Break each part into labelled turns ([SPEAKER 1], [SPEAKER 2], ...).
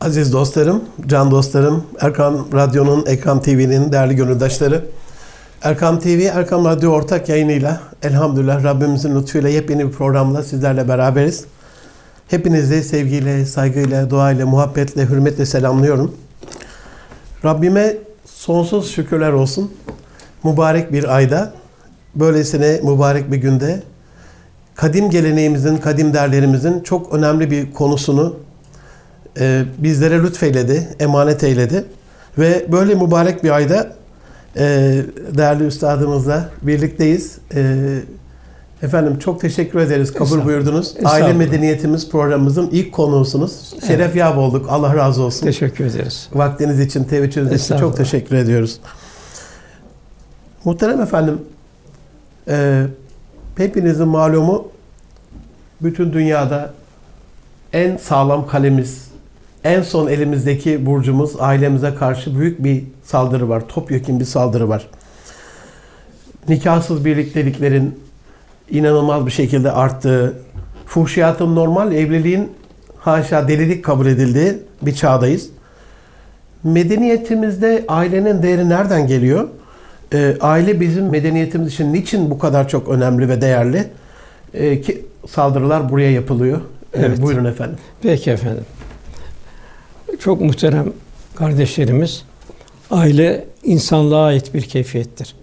[SPEAKER 1] Aziz dostlarım, can dostlarım, Erkam Radyo'nun, Ekram TV'nin değerli gönüldaşları. Erkam TV, Erkam Radyo ortak yayınıyla elhamdülillah Rabbimizin lütfuyla yepyeni bir programla sizlerle beraberiz. Hepinizi sevgiyle, saygıyla, duayla, muhabbetle, hürmetle selamlıyorum. Rabbime sonsuz şükürler olsun. Mübarek bir ayda, böylesine mübarek bir günde kadim geleneğimizin, kadim değerlerimizin çok önemli bir konusunu e, bizlere lütfeyledi, emanet eyledi. Ve böyle mübarek bir ayda e, değerli üstadımızla birlikteyiz. E, efendim çok teşekkür ederiz. Kabul buyurdunuz. Aile Medeniyetimiz programımızın ilk konuğusunuz. Şeref evet. yap olduk. Allah razı olsun.
[SPEAKER 2] Teşekkür ederiz.
[SPEAKER 1] Vaktiniz için, teveccühünüz için çok teşekkür ediyoruz. Muhterem efendim, e, hepinizin malumu bütün dünyada en sağlam kalemiz, en son elimizdeki burcumuz ailemize karşı büyük bir saldırı var. Topyekun bir saldırı var. Nikahsız birlikteliklerin inanılmaz bir şekilde arttığı, fuhşiyatın normal, evliliğin haşa delilik kabul edildiği bir çağdayız. Medeniyetimizde ailenin değeri nereden geliyor? E, aile bizim medeniyetimiz için niçin bu kadar çok önemli ve değerli? E, ki saldırılar buraya yapılıyor. Evet. E, buyurun efendim.
[SPEAKER 2] Peki efendim çok muhterem kardeşlerimiz, aile insanlığa ait bir keyfiyettir.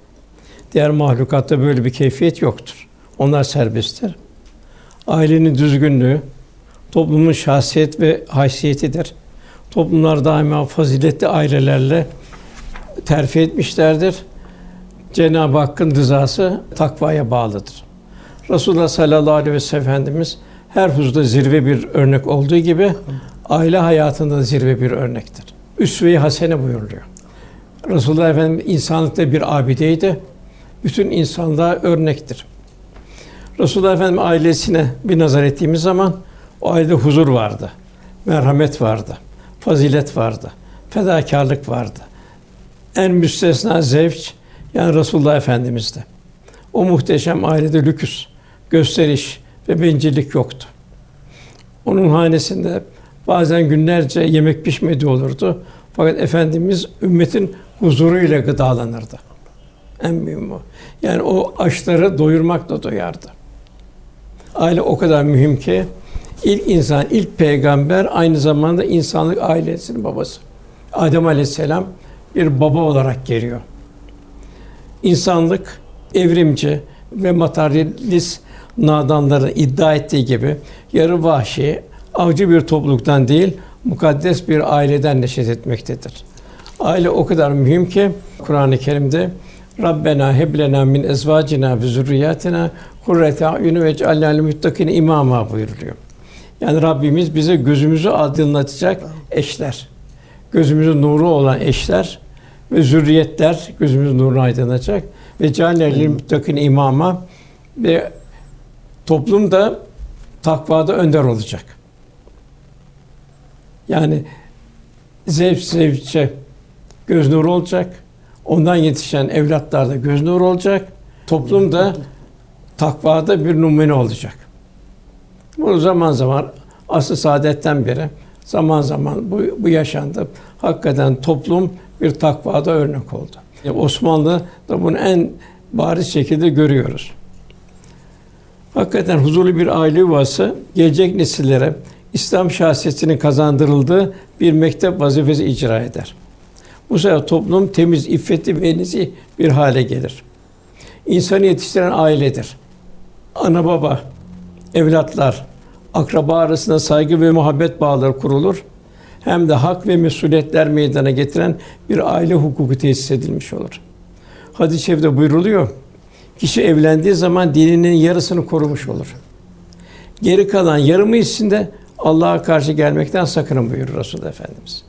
[SPEAKER 2] Diğer mahlukatta böyle bir keyfiyet yoktur. Onlar serbesttir. Ailenin düzgünlüğü, toplumun şahsiyet ve haysiyetidir. Toplumlar daima faziletli ailelerle terfi etmişlerdir. Cenab-ı Hakk'ın rızası takvaya bağlıdır. Resulullah sallallahu aleyhi ve sellem Efendimiz her huzuda zirve bir örnek olduğu gibi aile hayatında zirve bir örnektir. Üsve-i hasene buyuruluyor. Resulullah Efendimiz insanlıkta bir abideydi. Bütün insanlığa örnektir. Resulullah Efendimiz ailesine bir nazar ettiğimiz zaman o ailede huzur vardı. Merhamet vardı. Fazilet vardı. Fedakarlık vardı. En müstesna zevk yani Resulullah Efendimiz'de. O muhteşem ailede lüküs, gösteriş ve bencillik yoktu. Onun hanesinde Bazen günlerce yemek pişmedi olurdu. Fakat Efendimiz ümmetin huzuruyla gıdalanırdı. En mühim o. Yani o açları doyurmakla doyardı. Aile o kadar mühim ki ilk insan, ilk peygamber aynı zamanda insanlık ailesinin babası. Adem Aleyhisselam bir baba olarak geliyor. İnsanlık evrimci ve materyalist nadanların iddia ettiği gibi yarı vahşi, avcı bir topluluktan değil, mukaddes bir aileden neşet etmektedir. Aile o kadar mühim ki Kur'an-ı Kerim'de Rabbena heblena min ezvacina ve zurriyatina kurrete ayunu ve cealnâ muttakin imama buyuruluyor. Yani Rabbimiz bize gözümüzü aydınlatacak eşler, gözümüzün nuru olan eşler ve zürriyetler gözümüzün nurunu aydınlatacak ve cealnâ muttakin imama ve toplum da takvada önder olacak. Yani zevk zevkçe göz nuru olacak. Ondan yetişen evlatlar da göz nuru olacak. Toplum da takvada bir numune olacak. Bu zaman zaman asıl saadetten beri zaman zaman bu, bu yaşandı. Hakikaten toplum bir takvada örnek oldu. Yani Osmanlı da bunu en bariz şekilde görüyoruz. Hakikaten huzurlu bir aile yuvası gelecek nesillere İslam şahsiyetinin kazandırıldığı bir mektep vazifesi icra eder. Bu sefer toplum temiz, iffetli ve nezih bir hale gelir. İnsanı yetiştiren ailedir. Ana baba, evlatlar, akraba arasında saygı ve muhabbet bağları kurulur. Hem de hak ve mesuliyetler meydana getiren bir aile hukuku tesis edilmiş olur. Hadis-i şerifte buyruluyor. Kişi evlendiği zaman dininin yarısını korumuş olur. Geri kalan yarımı içinde Allah'a karşı gelmekten sakının buyurur Resul Efendimiz.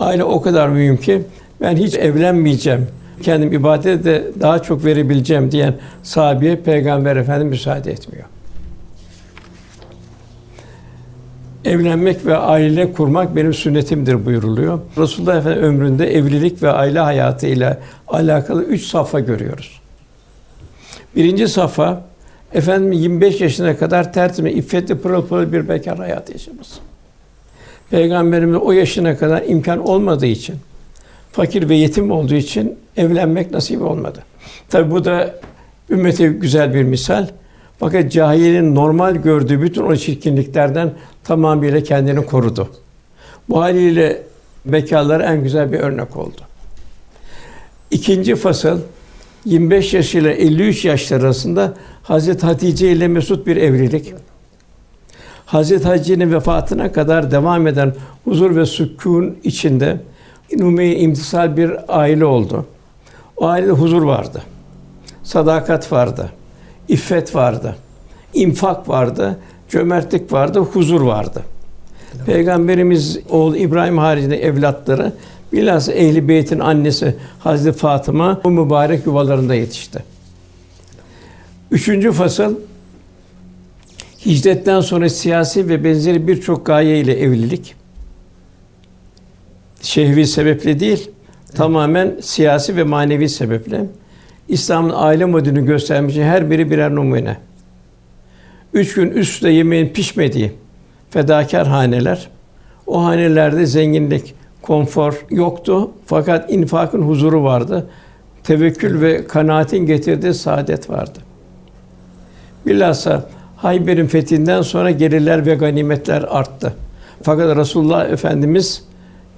[SPEAKER 2] Aile o kadar mühim ki ben hiç evlenmeyeceğim. Kendim ibadete de daha çok verebileceğim diyen sahabeye Peygamber Efendimiz müsaade etmiyor. Evlenmek ve aile kurmak benim sünnetimdir buyuruluyor. Resulullah Efendimiz ömründe evlilik ve aile hayatı ile alakalı üç safha görüyoruz. Birinci safha Efendim 25 yaşına kadar tertemiz, iffetli, pırıl pırıl bir bekar hayatı yaşaması. Peygamberimiz o yaşına kadar imkan olmadığı için, fakir ve yetim olduğu için evlenmek nasip olmadı. Tabi bu da ümmete güzel bir misal. Fakat cahilin normal gördüğü bütün o çirkinliklerden tamamıyla kendini korudu. Bu haliyle bekarlara en güzel bir örnek oldu. İkinci fasıl 25 yaş ile 53 yaşlar arasında Hazreti Hatice ile mesut bir evlilik. Hazreti Hatice'nin vefatına kadar devam eden huzur ve sükûn içinde Numey imtisal bir aile oldu. O ailede huzur vardı. Sadakat vardı. İffet vardı. infak vardı. Cömertlik vardı, huzur vardı. Peygamberimiz oğlu İbrahim haricinde evlatları bilhassa Ehli Beyt'in annesi Hazreti Fatıma bu mübarek yuvalarında yetişti. Üçüncü fasıl hicretten sonra siyasi ve benzeri birçok gaye ile evlilik. Şehvi sebeple değil, tamamen siyasi ve manevi sebeple. İslam'ın aile modelini göstermiş her biri birer numune. Üç gün üst üste yemeğin pişmediği fedakar haneler. O hanelerde zenginlik, konfor yoktu fakat infakın huzuru vardı. Tevekkül ve kanaatin getirdiği saadet vardı. Bilhassa Hayber'in fethinden sonra gelirler ve ganimetler arttı. Fakat Resulullah Efendimiz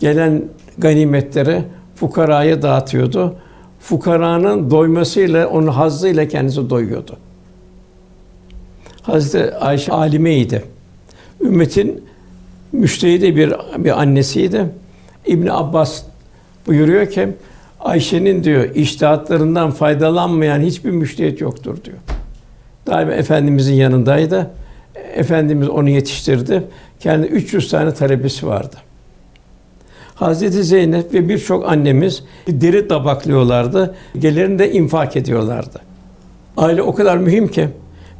[SPEAKER 2] gelen ganimetleri fukaraya dağıtıyordu. Fukaranın doymasıyla, onun hazzıyla kendisi doyuyordu. Hazreti Ayşe alimeydi. Ümmetin müştehide bir bir annesiydi. İbn Abbas buyuruyor ki Ayşe'nin diyor iştihatlarından faydalanmayan hiçbir müştehit yoktur diyor. Daima efendimizin yanındaydı. Efendimiz onu yetiştirdi. Kendi 300 tane talebesi vardı. Hazreti Zeynep ve birçok annemiz deri tabaklıyorlardı. Gelirini de infak ediyorlardı. Aile o kadar mühim ki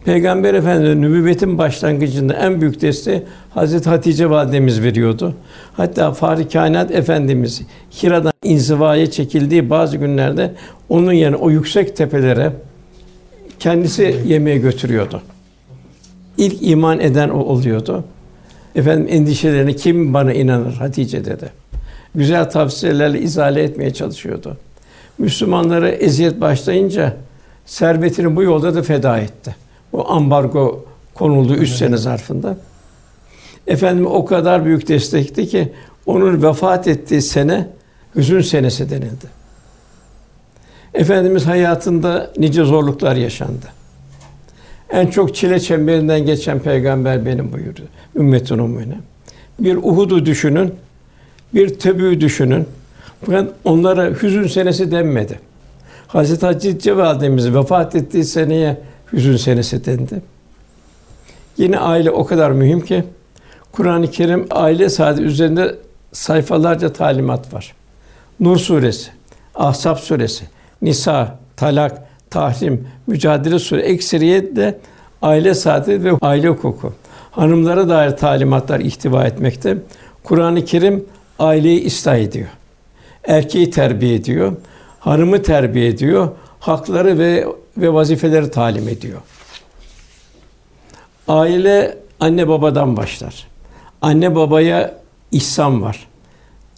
[SPEAKER 2] Peygamber Efendimiz nübüvvetin başlangıcında en büyük desteği Hazreti Hatice validemiz veriyordu. Hatta Fahri Kainat Efendimiz Hira'dan inzivaya çekildiği bazı günlerde onun yerine o yüksek tepelere kendisi yemeğe götürüyordu. İlk iman eden o oluyordu. Efendim endişelerini kim bana inanır Hatice dedi. Güzel tavsiyelerle izale etmeye çalışıyordu. Müslümanlara eziyet başlayınca servetini bu yolda da feda etti. O ambargo konuldu üç sene zarfında. Efendim o kadar büyük destekti ki onun vefat ettiği sene hüzün senesi denildi. Efendimiz hayatında nice zorluklar yaşandı. En çok çile çemberinden geçen peygamber benim buyurdu. Ümmetin umumine. Bir Uhud'u düşünün, bir Tebük'ü düşünün. Fakat onlara hüzün senesi denmedi. Hazreti Hatice validemiz vefat ettiği seneye hüzün senesi dendi. Yine aile o kadar mühim ki Kur'an-ı Kerim aile saati üzerinde sayfalarca talimat var. Nur suresi, Ahzab suresi, Nisa, Talak, Tahrim, Mücadele suresi ekseriyetle aile saati ve aile hukuku. Hanımlara dair talimatlar ihtiva etmekte. Kur'an-ı Kerim aileyi ıslah ediyor. Erkeği terbiye ediyor. Hanımı terbiye ediyor. Hakları ve ve vazifeleri talim ediyor. Aile anne babadan başlar. Anne babaya ihsan var.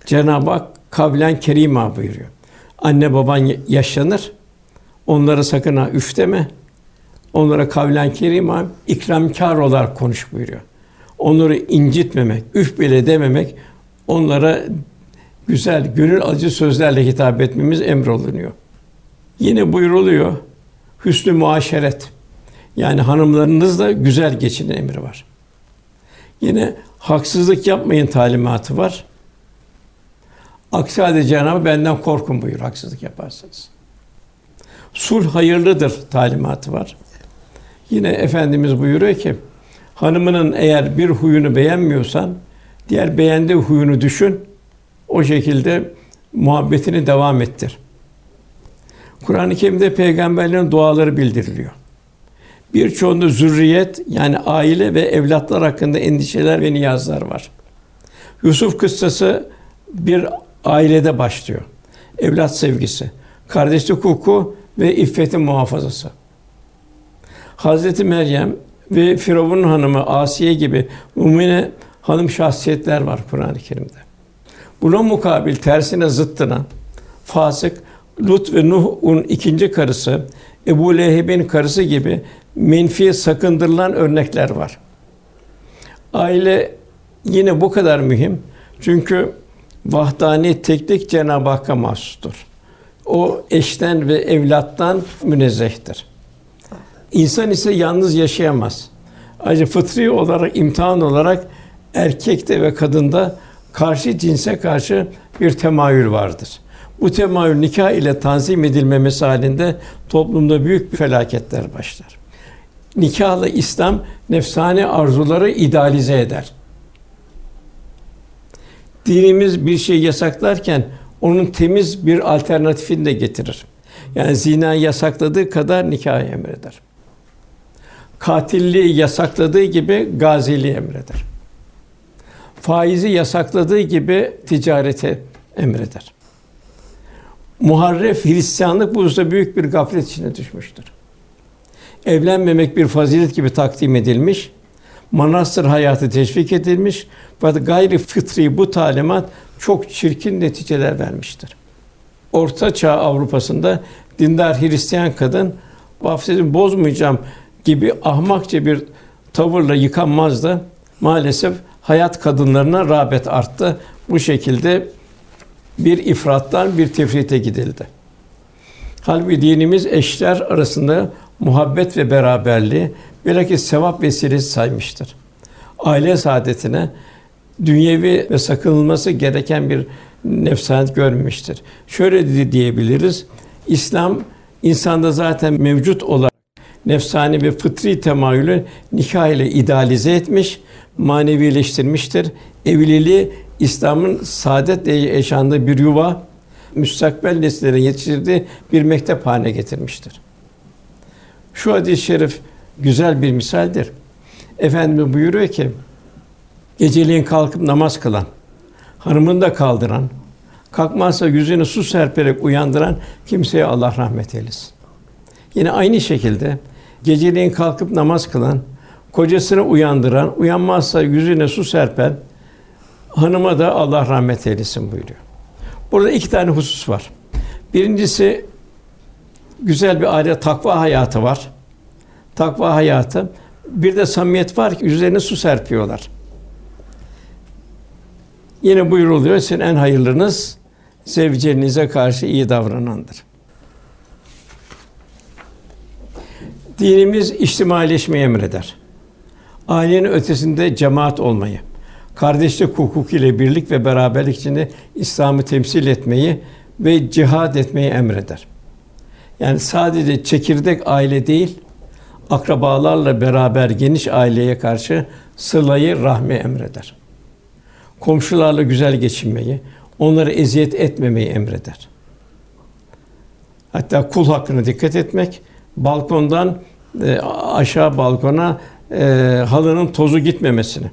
[SPEAKER 2] Cenab-ı Hak kavlen kerima buyuruyor. Anne baban yaşlanır. Onlara sakın ha üf deme. Onlara kavlen kerima, ikramkar olarak konuş buyuruyor. Onları incitmemek, üf bile dememek, onlara güzel, gönül acı sözlerle hitap etmemiz emrolunuyor. Yine buyuruluyor, hüsnü muaşeret. Yani hanımlarınızla güzel geçinin emri var. Yine haksızlık yapmayın talimatı var. Aksi halde Cenab-ı benden korkun buyur haksızlık yaparsanız. Sulh hayırlıdır talimatı var. Yine efendimiz buyuruyor ki hanımının eğer bir huyunu beğenmiyorsan diğer beğendiği huyunu düşün. O şekilde muhabbetini devam ettir. Kur'an-ı Kerim'de peygamberlerin duaları bildiriliyor. Birçoğunda zürriyet yani aile ve evlatlar hakkında endişeler ve niyazlar var. Yusuf kıssası bir ailede başlıyor. Evlat sevgisi, kardeşlik hukuku ve iffetin muhafazası. Hazreti Meryem ve Firavun'un hanımı Asiye gibi mümine hanım şahsiyetler var Kur'an-ı Kerim'de. Buna mukabil tersine zıttına fasık Lut ve Nuh'un ikinci karısı, Ebu Leheb'in karısı gibi menfi sakındırılan örnekler var. Aile yine bu kadar mühim. Çünkü vahdani teklik Cenab-ı Hakk'a mahsustur. O eşten ve evlattan münezzehtir. İnsan ise yalnız yaşayamaz. Ayrıca fıtri olarak, imtihan olarak erkekte ve kadında karşı cinse karşı bir temayül vardır. Bu temayül nikah ile tanzim edilmemesi halinde toplumda büyük felaketler başlar. Nikahla İslam nefsani arzuları idealize eder. Dinimiz bir şey yasaklarken onun temiz bir alternatifini de getirir. Yani zina yasakladığı kadar nikahı emreder. Katilliği yasakladığı gibi gaziliği emreder. Faizi yasakladığı gibi ticareti emreder. Muharref Hristiyanlık bu hususta büyük bir gaflet içine düşmüştür. Evlenmemek bir fazilet gibi takdim edilmiş, manastır hayatı teşvik edilmiş fakat gayri fıtri bu talimat çok çirkin neticeler vermiştir. Orta Çağ Avrupa'sında dindar Hristiyan kadın vafsizmi bozmayacağım gibi ahmakça bir tavırla yıkanmaz da maalesef hayat kadınlarına rağbet arttı. Bu şekilde bir ifrattan bir tefrite gidildi. Halbuki dinimiz eşler arasında muhabbet ve beraberliği bilakis sevap vesilesi saymıştır. Aile saadetine dünyevi ve sakınılması gereken bir nefsaniyet görmemiştir. Şöyle diyebiliriz. İslam insanda zaten mevcut olarak nefsani ve fıtri temayülü nikah ile idealize etmiş, manevileştirmiştir. Evliliği İslam'ın saadetle yaşandığı bir yuva, müstakbel nesillere yetiştirdiği bir mektep haline getirmiştir. Şu hadis-i şerif güzel bir misaldir. Efendimiz buyuruyor ki, geceliğin kalkıp namaz kılan, hanımını da kaldıran, kalkmazsa yüzünü su serperek uyandıran kimseye Allah rahmet eylesin. Yine aynı şekilde geceliğin kalkıp namaz kılan, kocasını uyandıran, uyanmazsa yüzüne su serpen hanıma da Allah rahmet eylesin buyuruyor. Burada iki tane husus var. Birincisi güzel bir aile takva hayatı var. Takva hayatı. Bir de samimiyet var ki üzerine su serpiyorlar. Yine buyuruluyor, sizin en hayırlınız sevcenize karşı iyi davranandır. Dinimiz içtimaileşmeyi emreder. Ailenin ötesinde cemaat olmayı, kardeşlik hukuku ile birlik ve beraberlik içinde İslam'ı temsil etmeyi ve cihad etmeyi emreder. Yani sadece çekirdek aile değil, akrabalarla beraber geniş aileye karşı sılayı rahmi emreder. Komşularla güzel geçinmeyi, onları eziyet etmemeyi emreder. Hatta kul hakkına dikkat etmek, balkondan e, aşağı balkona e, halının tozu gitmemesini.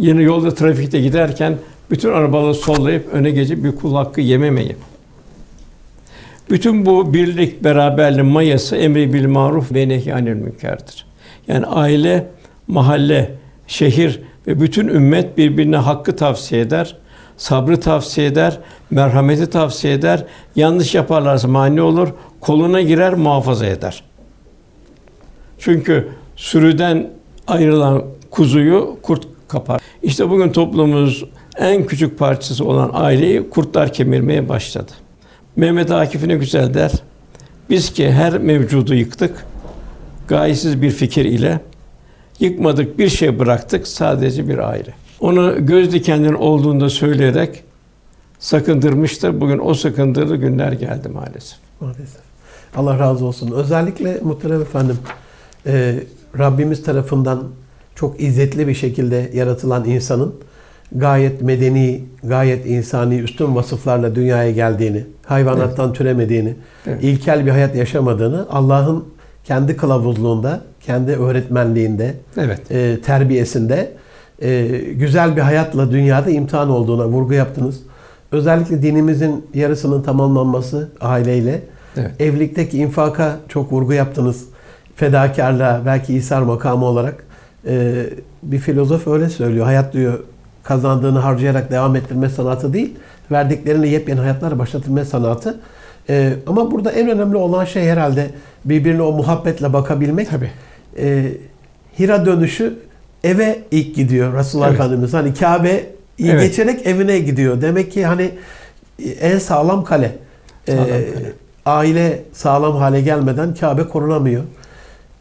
[SPEAKER 2] Yine yolda trafikte giderken bütün arabaları sollayıp öne geçip bir kul hakkı yememeyi. Bütün bu birlik, beraberlik mayası emri bil maruf ve nehyanil münkerdir. Yani aile, mahalle, şehir ve bütün ümmet birbirine hakkı tavsiye eder, sabrı tavsiye eder, merhameti tavsiye eder. Yanlış yaparlarsa mani olur, koluna girer, muhafaza eder. Çünkü sürüden ayrılan kuzuyu kurt kapar. İşte bugün toplumumuz en küçük parçası olan aileyi kurtlar kemirmeye başladı. Mehmet Akif ne güzel der. Biz ki her mevcudu yıktık. Gayesiz bir fikir ile yıkmadık bir şey bıraktık sadece bir aile. Onu göz dikenlerin olduğunda söyleyerek sakındırmıştır. Bugün o sakındırdığı günler geldi maalesef.
[SPEAKER 1] Maalesef. Allah razı olsun. Özellikle muhterem efendim, e, Rabbimiz tarafından çok izzetli bir şekilde yaratılan insanın gayet medeni, gayet insani, üstün vasıflarla dünyaya geldiğini, hayvanattan evet. türemediğini, evet. ilkel bir hayat yaşamadığını, Allah'ın kendi kılavuzluğunda, kendi öğretmenliğinde, evet. e, terbiyesinde e, güzel bir hayatla dünyada imtihan olduğuna vurgu yaptınız. Özellikle dinimizin yarısının tamamlanması aileyle, evet. evlilikteki infaka çok vurgu yaptınız. Fedakarlığa, belki İsar makamı olarak Ee, bir filozof öyle söylüyor. Hayat diyor kazandığını harcayarak devam ettirme sanatı değil, verdiklerini yepyeni hayatlar başlatılma sanatı. Ee, ama burada en önemli olan şey herhalde birbirine o muhabbetle bakabilmek.
[SPEAKER 2] Tabii.
[SPEAKER 1] Ee, Hira dönüşü eve ilk gidiyor Resulullah
[SPEAKER 2] Evet.
[SPEAKER 1] Efendimiz. Hani Kabe
[SPEAKER 2] Evet.
[SPEAKER 1] geçerek evine gidiyor. Demek ki hani en sağlam kale.
[SPEAKER 2] Sağlam kale.
[SPEAKER 1] aile sağlam hale gelmeden Kabe korunamıyor.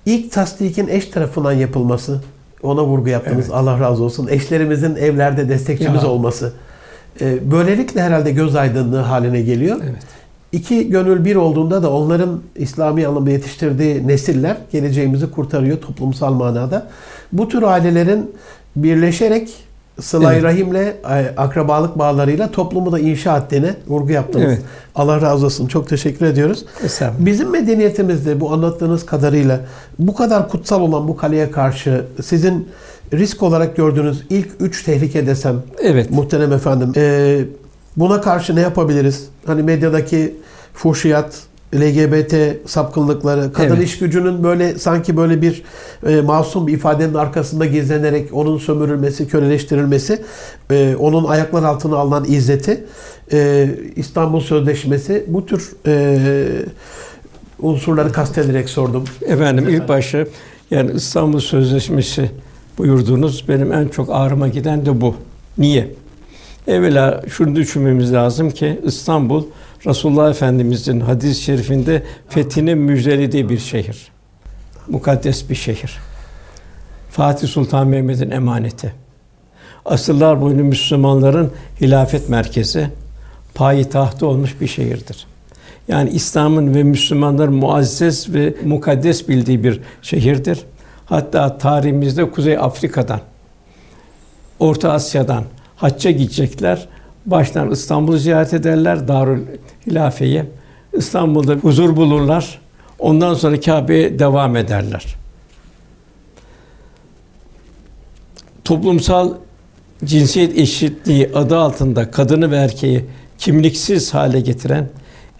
[SPEAKER 1] İlk tasdikin eş tarafından yapılması, ona vurgu yaptınız.
[SPEAKER 2] Evet.
[SPEAKER 1] Allah razı olsun. Eşlerimizin evlerde destekçimiz
[SPEAKER 2] Ya.
[SPEAKER 1] olması. Ee, böylelikle herhalde göz aydınlığı haline geliyor.
[SPEAKER 2] Evet.
[SPEAKER 1] İki gönül bir olduğunda da onların İslami anlamda yetiştirdiği nesiller geleceğimizi kurtarıyor toplumsal manada. Bu tür ailelerin birleşerek sıla-i
[SPEAKER 2] Evet.
[SPEAKER 1] rahimle, e, akrabalık bağlarıyla toplumu da inşa ettiğine vurgu yaptınız.
[SPEAKER 2] Evet.
[SPEAKER 1] Allah razı olsun. Çok teşekkür ediyoruz. Bizim medeniyetimizde bu anlattığınız kadarıyla bu kadar kutsal olan bu kaleye karşı sizin risk olarak gördüğünüz ilk üç tehlike desem
[SPEAKER 2] Evet.
[SPEAKER 1] Muhterem efendim. Ee, buna karşı ne yapabiliriz? Hani medyadaki fuhşiyat, LGBT sapkınlıkları, kadın
[SPEAKER 2] Evet.
[SPEAKER 1] iş gücünün böyle sanki böyle bir e, masum bir ifadenin arkasında gizlenerek onun sömürülmesi, köleleştirilmesi, e, onun ayaklar altına alınan izzeti, e, İstanbul Sözleşmesi bu tür e, unsurları kastederek sordum.
[SPEAKER 2] Efendim ilk başta yani İstanbul Sözleşmesi buyurduğunuz benim en çok ağrıma giden de bu. Niye? Evvela şunu düşünmemiz lazım ki İstanbul Resulullah Efendimizin hadis-i şerifinde fethini müjdelediği bir şehir. Mukaddes bir şehir. Fatih Sultan Mehmet'in emaneti. Asırlar boyunca Müslümanların hilafet merkezi, payitahtı olmuş bir şehirdir. Yani İslam'ın ve Müslümanların muazzez ve mukaddes bildiği bir şehirdir. Hatta tarihimizde Kuzey Afrika'dan, Orta Asya'dan hacca gidecekler. Baştan İstanbul'u ziyaret ederler, Darül Hilafe'yi. İstanbul'da huzur bulurlar. Ondan sonra Kâbe'ye devam ederler. Toplumsal cinsiyet eşitliği adı altında kadını ve erkeği kimliksiz hale getiren,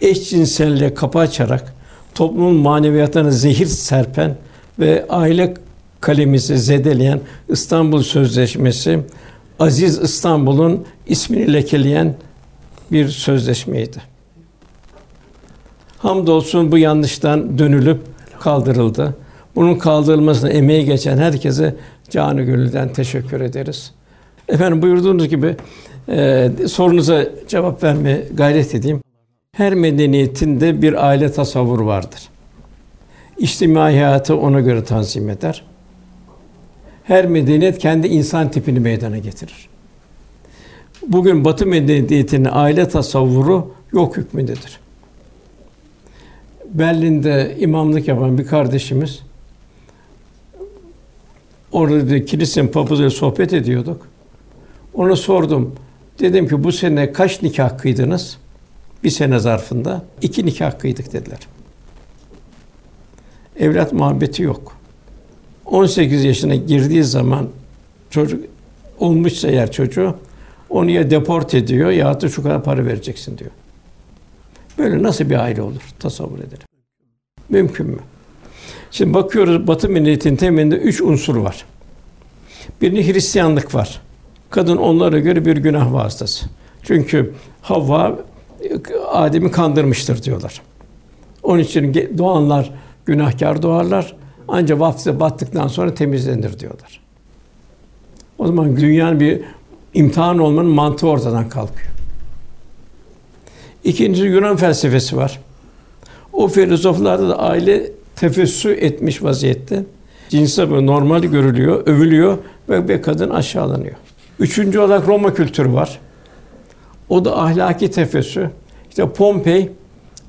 [SPEAKER 2] eşcinselliğe kapı açarak toplumun maneviyatına zehir serpen ve aile kalemizi zedeleyen İstanbul Sözleşmesi Aziz İstanbul'un ismini lekeleyen bir sözleşmeydi. Hamdolsun bu yanlıştan dönülüp kaldırıldı. Bunun kaldırılmasına emeği geçen herkese canı gönülden teşekkür ederiz. Efendim buyurduğunuz gibi e, sorunuza cevap vermeye gayret edeyim. Her medeniyetin de bir aile tasavvuru vardır. İçtimai hayatı ona göre tanzim eder. Her medeniyet kendi insan tipini meydana getirir. Bugün Batı medeniyetinin aile tasavvuru yok hükmündedir. Berlin'de imamlık yapan bir kardeşimiz orada da kilisenin papazıyla sohbet ediyorduk. Ona sordum. Dedim ki bu sene kaç nikah kıydınız? Bir sene zarfında iki nikah kıydık dediler. Evlat muhabbeti yok. 18 yaşına girdiği zaman çocuk olmuşsa eğer çocuğu onu ya deport ediyor ya da şu kadar para vereceksin diyor. Böyle nasıl bir aile olur? Tasavvur edelim. Mümkün mü? Şimdi bakıyoruz Batı medeniyetinin temelinde üç unsur var. Birinci Hristiyanlık var. Kadın onlara göre bir günah vasıtası. Çünkü Havva Adem'i kandırmıştır diyorlar. Onun için doğanlar günahkar doğarlar. Ancak vaftize battıktan sonra temizlenir diyorlar. O zaman dünyanın bir imtihan olmanın mantığı ortadan kalkıyor. İkincisi Yunan felsefesi var. O filozoflarda da aile tefessü etmiş vaziyette. Cinsel böyle normal görülüyor, övülüyor ve, ve kadın aşağılanıyor. Üçüncü olarak Roma kültürü var. O da ahlaki tefessü. İşte Pompei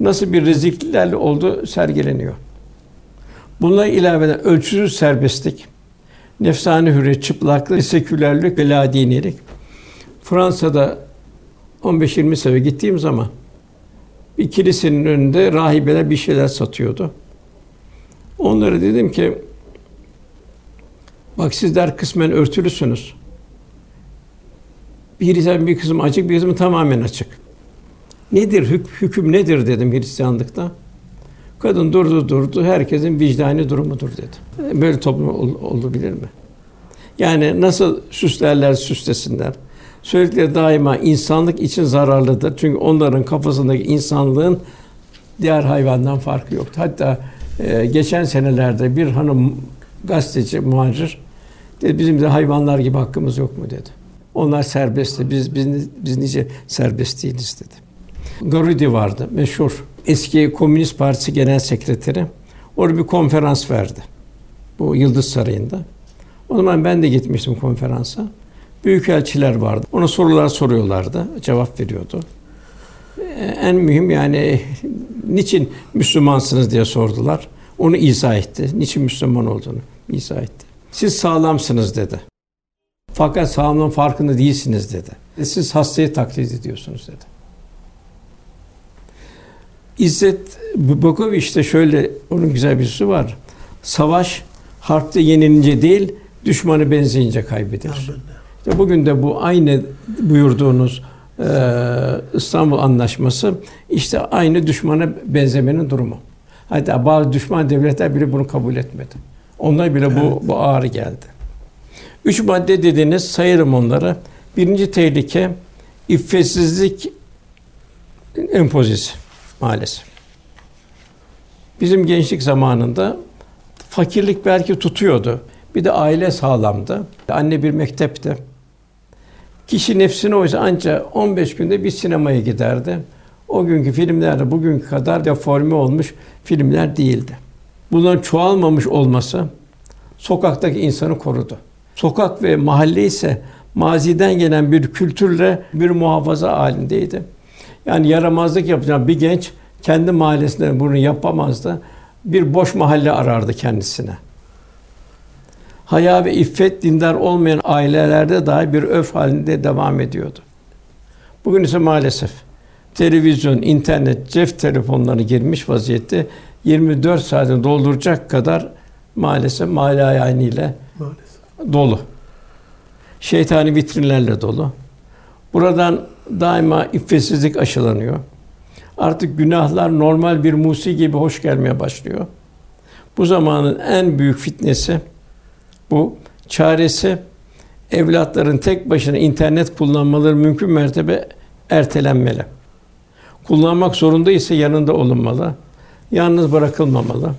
[SPEAKER 2] nasıl bir rezilliklerle oldu sergileniyor. Bunlara ilaveden ölçüsüz serbestlik, nefsani hürriyet, çıplaklık, sekülerlik ve ladinilik. Fransa'da 15-20 sene gittiğim zaman bir kilisenin önünde rahibeler bir şeyler satıyordu. Onlara dedim ki bak sizler kısmen örtülüsünüz. Bir Hristiyan bir kısım açık, bir kısmı tamamen açık. Nedir hük, hüküm nedir dedim Hristiyanlıkta. Kadın durdu durdu. Herkesin vicdani durumudur dedi. Böyle toplum ol, olabilir mi? Yani nasıl süslerler süslesinler. Söyledikleri daima insanlık için zararlıdır. Çünkü onların kafasındaki insanlığın diğer hayvandan farkı yoktu. Hatta e, geçen senelerde bir hanım gazeteci, muhacir dedi bizim de hayvanlar gibi hakkımız yok mu dedi. Onlar serbestti. Biz biz biz nice serbest değiliz dedi. Garudi vardı meşhur eski Komünist Partisi Genel Sekreteri. Orada bir konferans verdi. Bu Yıldız Sarayı'nda. O zaman ben de gitmiştim konferansa. Büyükelçiler vardı. Ona sorular soruyorlardı. Cevap veriyordu. Ee, en mühim yani niçin Müslümansınız diye sordular. Onu izah etti. Niçin Müslüman olduğunu izah etti. Siz sağlamsınız dedi. Fakat sağlamlığın farkında değilsiniz dedi. Siz hastayı taklit ediyorsunuz dedi. İzzet Bukoviç'te şöyle onun güzel bir sözü var. Savaş harpte yenilince değil, düşmanı benzeyince kaybedilir. İşte bugün de bu aynı buyurduğunuz e, İstanbul Anlaşması işte aynı düşmana benzemenin durumu. Hatta bazı düşman devletler bile bunu kabul etmedi. Onlar bile bu, evet. bu ağrı geldi. Üç madde dediğiniz sayarım onları. Birinci tehlike iffetsizlik empozisi maalesef. Bizim gençlik zamanında fakirlik belki tutuyordu. Bir de aile sağlamdı. Anne bir mektepte. Kişi nefsine oysa ancak 15 günde bir sinemaya giderdi. O günkü filmlerde bugünkü kadar deforme olmuş filmler değildi. Bunların çoğalmamış olması sokaktaki insanı korudu. Sokak ve mahalle ise maziden gelen bir kültürle bir muhafaza halindeydi. Yani yaramazlık yapacak bir genç kendi mahallesinde bunu yapamazdı. Bir boş mahalle arardı kendisine. Haya ve iffet dindar olmayan ailelerde dahi bir öf halinde devam ediyordu. Bugün ise maalesef televizyon, internet, cep telefonları girmiş vaziyette 24 saati dolduracak kadar maalesef mahalle ayağıyla dolu. Şeytani vitrinlerle dolu. Buradan daima iffetsizlik aşılanıyor. Artık günahlar normal bir musiki gibi hoş gelmeye başlıyor. Bu zamanın en büyük fitnesi bu. Çaresi evlatların tek başına internet kullanmaları mümkün mertebe ertelenmeli. Kullanmak zorunda ise yanında olunmalı. Yalnız bırakılmamalı.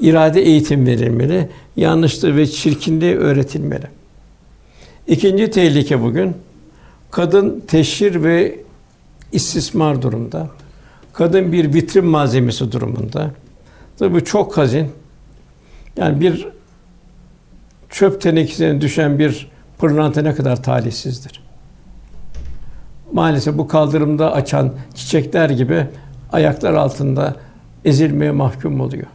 [SPEAKER 2] İrade eğitim verilmeli. Yanlışlığı ve çirkinliği öğretilmeli. İkinci tehlike bugün kadın teşhir ve istismar durumda. Kadın bir vitrin malzemesi durumunda. Tabi bu çok hazin. Yani bir çöp tenekesine düşen bir pırlanta ne kadar talihsizdir. Maalesef bu kaldırımda açan çiçekler gibi ayaklar altında ezilmeye mahkum oluyor.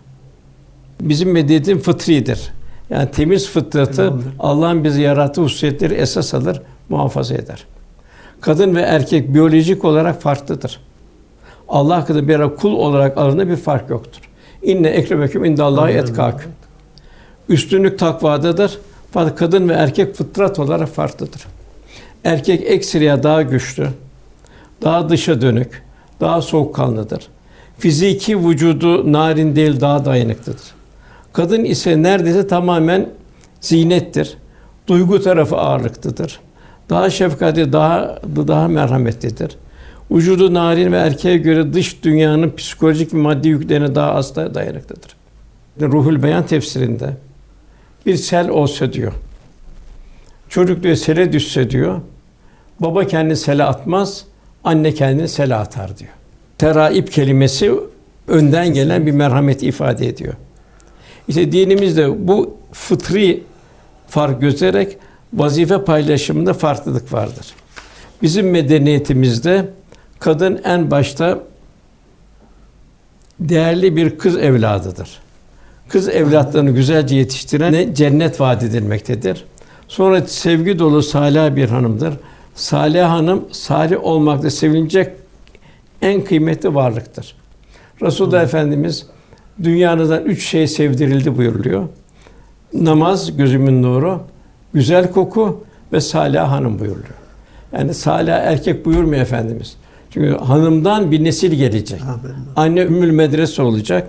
[SPEAKER 2] Bizim medeniyetin fıtridir. Yani temiz fıtratı Allah'ın bizi yarattığı hususiyetleri esas alır, muhafaza eder. Kadın ve erkek biyolojik olarak farklıdır. Allah hakkında bir kul olarak arasında bir fark yoktur. İnne ekremeküm indallahi etkâküm. Üstünlük takvadadır. Fakat kadın ve erkek fıtrat olarak farklıdır. Erkek ekseriye daha güçlü, daha dışa dönük, daha soğukkanlıdır. Fiziki vücudu narin değil, daha dayanıklıdır. Kadın ise neredeyse tamamen zinettir. Duygu tarafı ağırlıklıdır. Daha şefkatli, daha daha merhametlidir. Vücudu narin ve erkeğe göre dış dünyanın psikolojik ve maddi yüklerine daha az dayanıklıdır. Ruhul Beyan tefsirinde bir sel olsa diyor. Çocuk diyor sele düşse diyor. Baba kendini sele atmaz, anne kendini sele atar diyor. Teraip kelimesi önden gelen bir merhamet ifade ediyor. İşte dinimizde bu fıtri fark göstererek vazife paylaşımında farklılık vardır. Bizim medeniyetimizde kadın en başta değerli bir kız evladıdır. Kız evlatlarını güzelce yetiştiren cennet vaat edilmektedir. Sonra sevgi dolu salih bir hanımdır. Salih hanım salih olmakta sevilecek en kıymetli varlıktır. Resulullah Hı. Efendimiz dünyanızdan üç şey sevdirildi buyuruluyor. Namaz gözümün nuru, güzel koku ve salih hanım buyuruluyor. Yani salih erkek buyurmuyor efendimiz. Çünkü hanımdan bir nesil gelecek. Amin. Anne ümmül medrese olacak.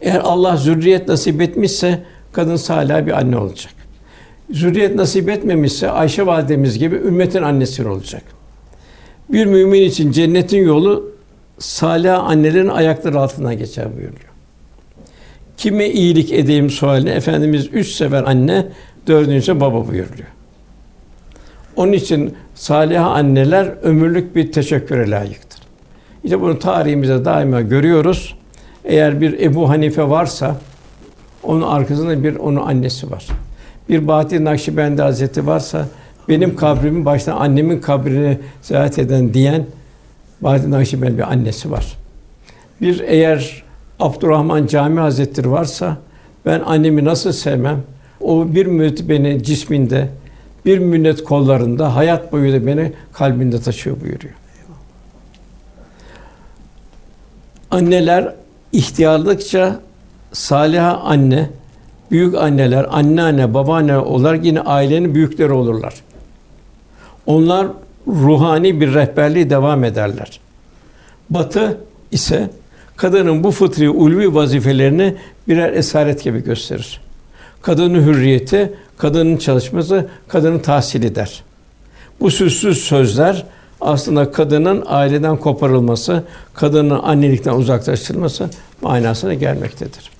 [SPEAKER 2] Eğer Allah zürriyet nasip etmişse kadın salih bir anne olacak. Zürriyet nasip etmemişse Ayşe validemiz gibi ümmetin annesi olacak. Bir mümin için cennetin yolu salih annelerin ayakları altından geçer buyuruyor. Kime iyilik edeyim sualine Efendimiz üç sefer anne, dördüncü baba buyuruyor. Onun için salih anneler ömürlük bir teşekküre layıktır. İşte bunu tarihimizde daima görüyoruz. Eğer bir Ebu Hanife varsa onun arkasında bir onun annesi var. Bir Bahattin Nakşibendi Hazreti varsa benim kabrimin baştan annemin kabrini ziyaret eden diyen Bahattin Nakşibendi bir annesi var. Bir eğer Abdurrahman Cami Hazretleri varsa ben annemi nasıl sevmem? O bir müddet beni cisminde, bir müddet kollarında, hayat boyu da beni kalbinde taşıyor buyuruyor. Anneler ihtiyarlıkça saliha anne, büyük anneler, anneanne, babaanne olarak yine ailenin büyükleri olurlar. Onlar ruhani bir rehberliği devam ederler. Batı ise kadının bu fıtri ulvi vazifelerini birer esaret gibi gösterir. Kadının hürriyeti, kadının çalışması, kadının tahsil eder. Bu süssüz sözler aslında kadının aileden koparılması, kadının annelikten uzaklaştırılması manasına gelmektedir.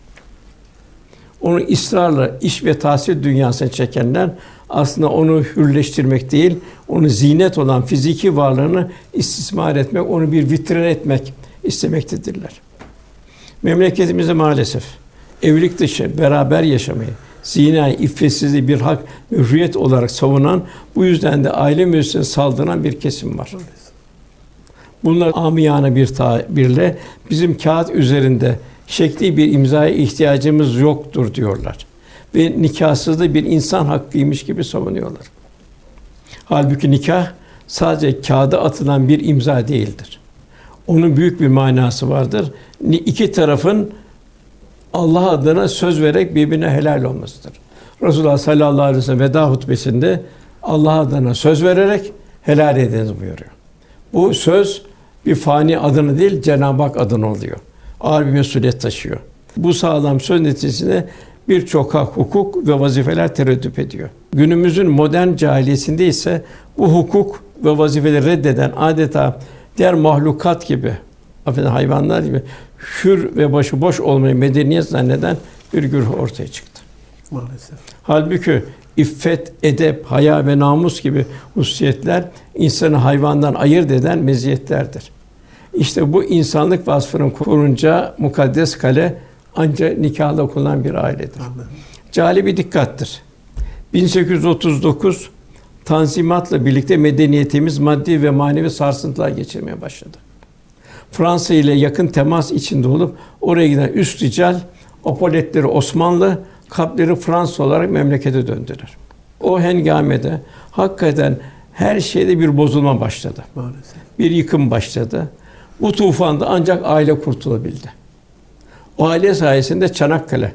[SPEAKER 2] Onu ısrarla iş ve tahsil dünyasına çekenler aslında onu hürleştirmek değil, onu zinet olan fiziki varlığını istismar etmek, onu bir vitrin etmek istemektedirler. Memleketimizde maalesef evlilik dışı beraber yaşamayı, zina, iffetsizliği bir hak ve hürriyet olarak savunan, bu yüzden de aile müessesesine saldıran bir kesim var. Bunlar amiyane bir tabirle bizim kağıt üzerinde şekli bir imzaya ihtiyacımız yoktur diyorlar. Ve nikahsızlığı bir insan hakkıymış gibi savunuyorlar. Halbuki nikah sadece kağıda atılan bir imza değildir. Onun büyük bir manası vardır. İki tarafın Allah adına söz vererek birbirine helal olmasıdır. Resulullah sallallahu aleyhi ve sellem veda hutbesinde Allah adına söz vererek helal ediniz buyuruyor. Bu söz bir fani adını değil Cenab-ı Hak adını oluyor. Ağır bir mesuliyet taşıyor. Bu sağlam söz neticesinde birçok hak, hukuk ve vazifeler tereddüt ediyor. Günümüzün modern cahiliyesinde ise bu hukuk ve vazifeleri reddeden adeta diğer mahlukat gibi, affedin hayvanlar gibi hür ve başıboş olmayı medeniyet zanneden bir güruh ortaya çıktı. Maalesef. Halbuki iffet, edep, haya ve namus gibi hususiyetler insanı hayvandan ayırt eden meziyetlerdir. İşte bu insanlık vasfının kurunca mukaddes kale ancak nikahla okunan bir ailedir. Anladım. Cali bir dikkattir. 1839 Tanzimatla birlikte medeniyetimiz maddi ve manevi sarsıntılar geçirmeye başladı. Fransa ile yakın temas içinde olup oraya giden üst rical apoletleri Osmanlı, kalpleri Fransa olarak memlekete döndüler. O hengamede hakikaten her şeyde bir bozulma başladı. Maalesef. Bir yıkım başladı. Bu tufanda ancak aile kurtulabildi. O aile sayesinde Çanakkale,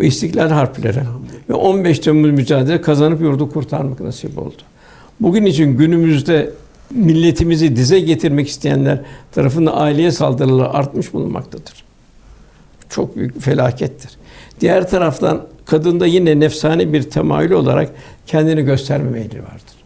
[SPEAKER 2] o İstiklal Harpleri ve 15 Temmuz mücadele kazanıp yurdu kurtarmak nasip oldu. Bugün için günümüzde milletimizi dize getirmek isteyenler tarafından aileye saldırılar artmış bulunmaktadır. Çok büyük felakettir. Diğer taraftan kadında yine nefsani bir temayül olarak kendini gösterme meyli vardır.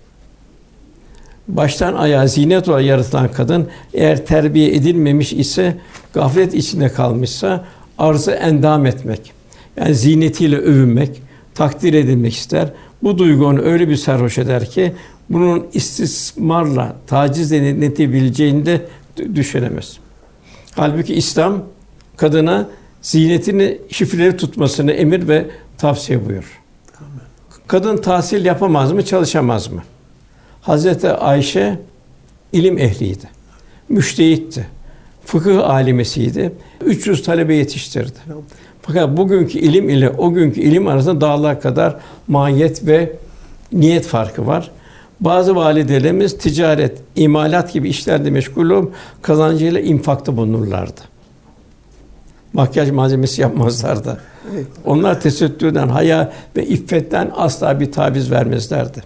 [SPEAKER 2] Baştan ayağa zinet olarak yaratılan kadın eğer terbiye edilmemiş ise gaflet içinde kalmışsa arzı endam etmek. Yani zinetiyle övünmek, takdir edilmek ister. Bu duygu onu öyle bir sarhoş eder ki bunun istismarla taciz edilebileceğini de düşünemez. Halbuki İslam kadına zinetini şifreleri tutmasını emir ve tavsiye buyur. Kadın tahsil yapamaz mı, çalışamaz mı? Hazreti Ayşe ilim ehliydi. Müştehitti. Fıkıh alimesiydi. 300 talebe yetiştirdi. Fakat bugünkü ilim ile o günkü ilim arasında dağlar kadar mahiyet ve niyet farkı var. Bazı validelerimiz ticaret, imalat gibi işlerde meşgul olup kazancıyla infakta bulunurlardı. Makyaj malzemesi yapmazlardı. Onlar tesettürden, haya ve iffetten asla bir taviz vermezlerdi.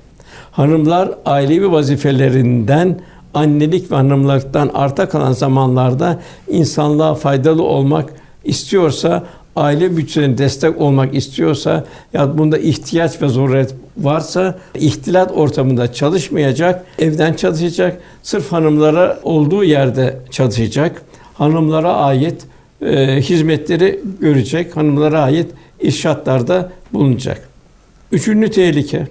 [SPEAKER 2] Hanımlar ailevi vazifelerinden annelik ve hanımlıktan arta kalan zamanlarda insanlığa faydalı olmak istiyorsa aile bütçelerine destek olmak istiyorsa ya bunda ihtiyaç ve zaruret varsa ihtilat ortamında çalışmayacak, evden çalışacak, sırf hanımlara olduğu yerde çalışacak, hanımlara ait e, hizmetleri görecek, hanımlara ait irşatlarda bulunacak. Üçüncü tehlike,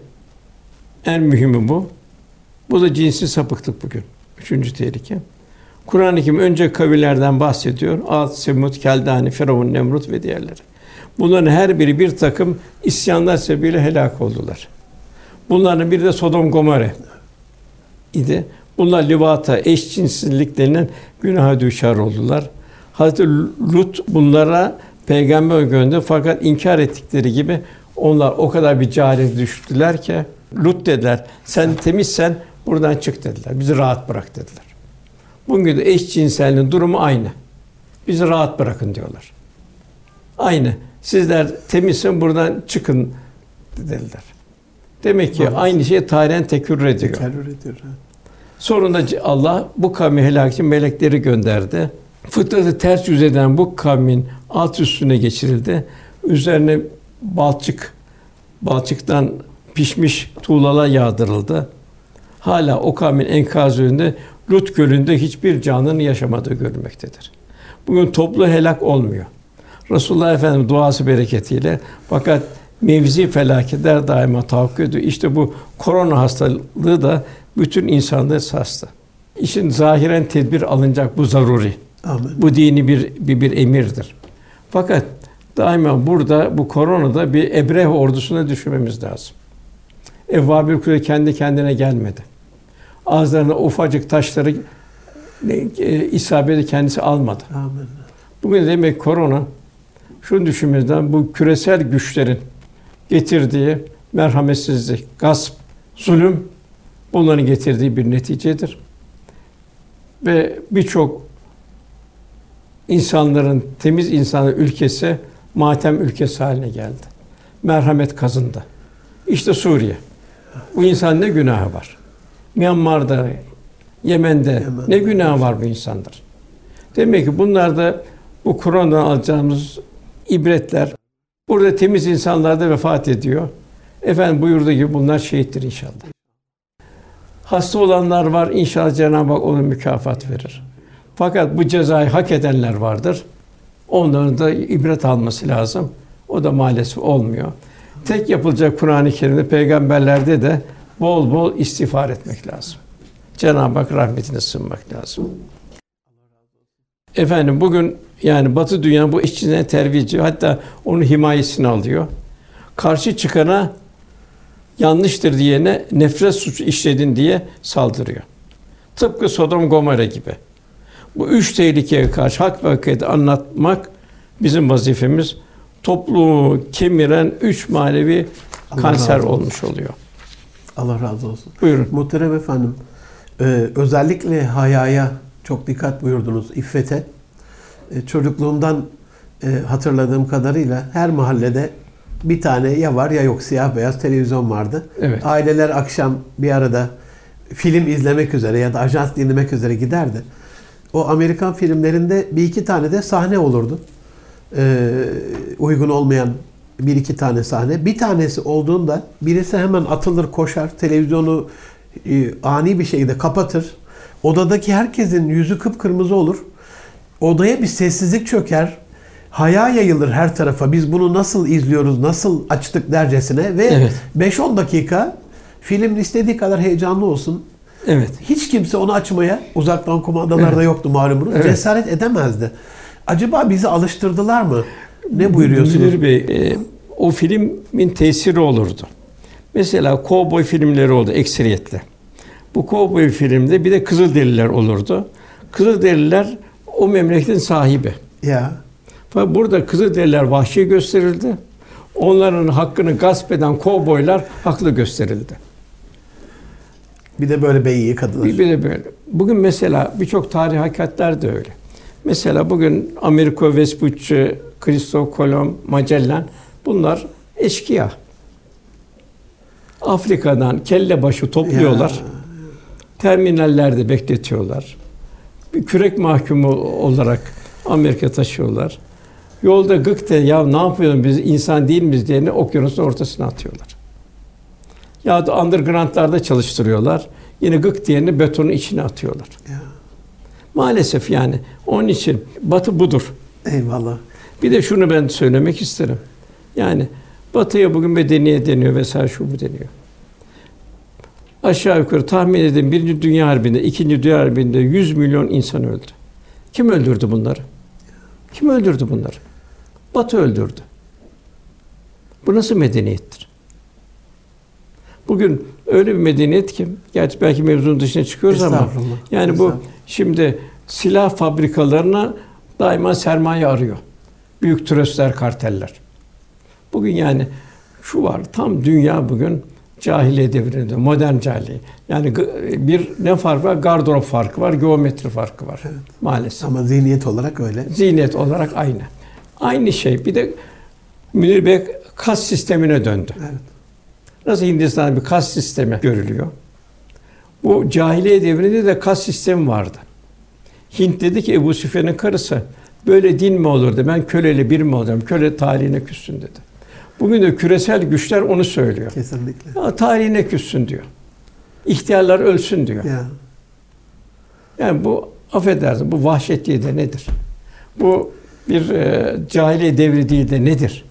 [SPEAKER 2] en mühimi bu. Bu da cinsi sapıklık bugün. Üçüncü tehlike. Kur'an-ı Kerim önce kavillerden bahsediyor. Ad, Semud, Keldani, Firavun, Nemrut ve diğerleri. Bunların her biri bir takım isyanlar sebebiyle helak oldular. Bunların biri de Sodom Gomorre idi. Bunlar livata, eşcinsizlik denilen günaha düşer oldular. Hazreti Lut bunlara peygamber gönderdi fakat inkar ettikleri gibi onlar o kadar bir cehalet düştüler ki Lut dediler. Sen temizsen buradan çık dediler. Bizi rahat bırak dediler. Bugün de eşcinselliğin durumu aynı. Bizi rahat bırakın diyorlar. Aynı. Sizler temizsin buradan çıkın dediler. Demek ki
[SPEAKER 1] Maalesef.
[SPEAKER 2] aynı şey tarihen tekrar ediyor.
[SPEAKER 1] Terör ediyor.
[SPEAKER 2] Sonunda Allah bu kavmi helak için melekleri gönderdi. Fıtratı ters yüz eden bu kavmin alt üstüne geçirildi. Üzerine balçık, balçıktan pişmiş tuğlalar yağdırıldı. Hala o kavmin enkazı önünde Lut Gölü'nde hiçbir canlının yaşamadığı görülmektedir. Bugün toplu helak olmuyor. Resulullah Efendimiz duası bereketiyle fakat mevzi felaketler daima tahakkuk ediyor. İşte bu korona hastalığı da bütün insanları sarstı. İşin zahiren tedbir alınacak bu zaruri.
[SPEAKER 1] Amin.
[SPEAKER 2] Bu dini bir, bir bir emirdir. Fakat daima burada bu koronada bir Ebrehe ordusuna düşünmemiz lazım. Evvabil Kule kendi kendine gelmedi. Ağızlarına ufacık taşları e, isabeti kendisi almadı.
[SPEAKER 1] Amin.
[SPEAKER 2] Bugün demek korona şunu düşünmemizden bu küresel güçlerin getirdiği merhametsizlik, gasp, zulüm bunların getirdiği bir neticedir. Ve birçok insanların temiz insanın ülkesi matem ülkesi haline geldi. Merhamet kazındı. İşte Suriye. Bu insan ne günahı var? Myanmar'da, Yemen'de
[SPEAKER 1] Yemen.
[SPEAKER 2] ne günahı var bu insanlar? Demek ki bunlar da bu Kur'an'dan alacağımız ibretler. Burada temiz insanlar da vefat ediyor. Efendim buyurduğu gibi bunlar şehittir inşallah. Hasta olanlar var. İnşallah Cenab-ı Hak ona mükafat verir. Fakat bu cezayı hak edenler vardır. Onların da ibret alması lazım. O da maalesef olmuyor. Tek yapılacak Kur'an-ı Kerim'de peygamberlerde de bol bol istiğfar etmek lazım. Cenab-ı Hak rahmetine sığınmak lazım. Efendim bugün yani Batı dünya bu terbiye ediyor. Hatta onun himayesini alıyor. Karşı çıkana yanlıştır diyene nefret suçu işledin diye saldırıyor. Tıpkı Sodom Gomorre gibi. Bu üç tehlikeye karşı hak ve hakikati anlatmak bizim vazifemiz. Toplumu kemiren üç manevi
[SPEAKER 1] Allah
[SPEAKER 2] kanser olmuş oluyor.
[SPEAKER 1] Allah razı olsun.
[SPEAKER 2] Buyurun.
[SPEAKER 1] Muhterem efendim, e, özellikle hayaya çok dikkat buyurdunuz, iffete. E, çocukluğumdan e, hatırladığım kadarıyla her mahallede bir tane ya var ya yok siyah beyaz televizyon vardı.
[SPEAKER 2] Evet.
[SPEAKER 1] Aileler akşam bir arada film izlemek üzere ya da ajans dinlemek üzere giderdi. O Amerikan filmlerinde bir iki tane de sahne olurdu. Ee, uygun olmayan bir iki tane sahne. Bir tanesi olduğunda birisi hemen atılır koşar, televizyonu e, ani bir şekilde kapatır. Odadaki herkesin yüzü kıpkırmızı olur. Odaya bir sessizlik çöker. Haya yayılır her tarafa. Biz bunu nasıl izliyoruz, nasıl açtık dercesine ve
[SPEAKER 2] Evet.
[SPEAKER 1] 5-10 dakika film istediği kadar heyecanlı olsun.
[SPEAKER 2] Evet.
[SPEAKER 1] Hiç kimse onu açmaya uzaktan kumandalarda
[SPEAKER 2] Evet.
[SPEAKER 1] yoktu malumunuz.
[SPEAKER 2] Evet.
[SPEAKER 1] Cesaret edemezdi. Acaba bizi alıştırdılar mı? Ne buyuruyorsunuz?
[SPEAKER 2] Münir Bey, e, o filmin tesiri olurdu. Mesela kovboy filmleri oldu ekseriyetle. Bu kovboy filmde bir de Kızılderililer olurdu. Kızılderililer o memleketin sahibi.
[SPEAKER 1] Ya
[SPEAKER 2] Fakat burada Kızılderililer vahşi gösterildi. Onların hakkını gasp eden kovboylar haklı gösterildi.
[SPEAKER 1] bir de böyle beyin yıkadılar.
[SPEAKER 2] Bir, bir de böyle. Bugün mesela birçok tarih hakikatler de öyle. Mesela bugün Amerigo Vespucci, Christoph Kolomb, Magellan bunlar eşkıya. Afrika'dan kelle başı topluyorlar.
[SPEAKER 1] Ya.
[SPEAKER 2] Terminallerde bekletiyorlar. Bir kürek mahkumu olarak Amerika taşıyorlar. Yolda gık de ya ne yapıyorsun biz insan değil miyiz diye okyanusun ortasına atıyorlar. Ya da underground'larda çalıştırıyorlar. Yine gık diyeni betonun içine atıyorlar.
[SPEAKER 1] Ya.
[SPEAKER 2] Maalesef yani. Onun için Batı budur.
[SPEAKER 1] Eyvallah.
[SPEAKER 2] Bir de şunu ben söylemek isterim. Yani Batı'ya bugün medeniyet deniyor vesaire şu bu deniyor. Aşağı yukarı tahmin edin Birinci Dünya Harbi'nde, İkinci Dünya Harbi'nde 100 milyon insan öldü. Kim öldürdü bunları? Kim öldürdü bunları? Batı öldürdü. Bu nasıl medeniyettir? Bugün öyle bir medeniyet ki, gerçi belki mevzunun dışına çıkıyoruz ama yani bu şimdi silah fabrikalarına daima sermaye arıyor. Büyük tröstler, karteller. Bugün yani şu var, tam dünya bugün cahiliye devrinde, modern cahiliye. Yani bir ne fark var? Gardırop farkı var, geometri farkı var. Maalesef.
[SPEAKER 1] Ama zihniyet olarak öyle.
[SPEAKER 2] Zihniyet olarak aynı. Aynı şey. Bir de Münir Bey kas sistemine döndü.
[SPEAKER 1] Evet.
[SPEAKER 2] Nasıl Hindistan'da bir kas sistemi görülüyor. Bu cahiliye devrinde de kas sistemi vardı. Hint dedi ki Ebu Süfyan'ın karısı böyle din mi olur dedi. Ben köleli bir mi olacağım? Köle tarihine küssün dedi. Bugün de küresel güçler onu söylüyor.
[SPEAKER 1] Kesinlikle.
[SPEAKER 2] Ya, tarihine küssün diyor. İhtiyarlar ölsün diyor.
[SPEAKER 1] Ya.
[SPEAKER 2] Yani bu affedersin bu vahşet değil de nedir? Bu bir e, cahiliye devri değil de nedir?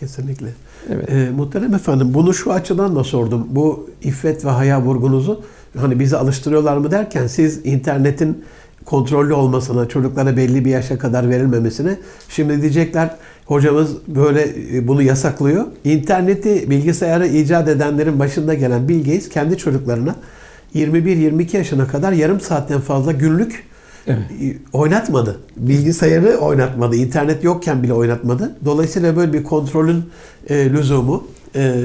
[SPEAKER 1] Kesinlikle.
[SPEAKER 2] Evet.
[SPEAKER 1] Ee, muhterem efendim bunu şu açıdan da sordum. Bu iffet ve haya vurgunuzu hani bizi alıştırıyorlar mı derken siz internetin kontrollü olmasına, çocuklara belli bir yaşa kadar verilmemesine şimdi diyecekler hocamız böyle e, bunu yasaklıyor. İnterneti, bilgisayarı icat edenlerin başında gelen Bill kendi çocuklarına 21-22 yaşına kadar yarım saatten fazla günlük
[SPEAKER 2] Evet.
[SPEAKER 1] oynatmadı. Bilgisayarı oynatmadı. İnternet yokken bile oynatmadı. Dolayısıyla böyle bir kontrolün e, lüzumu e,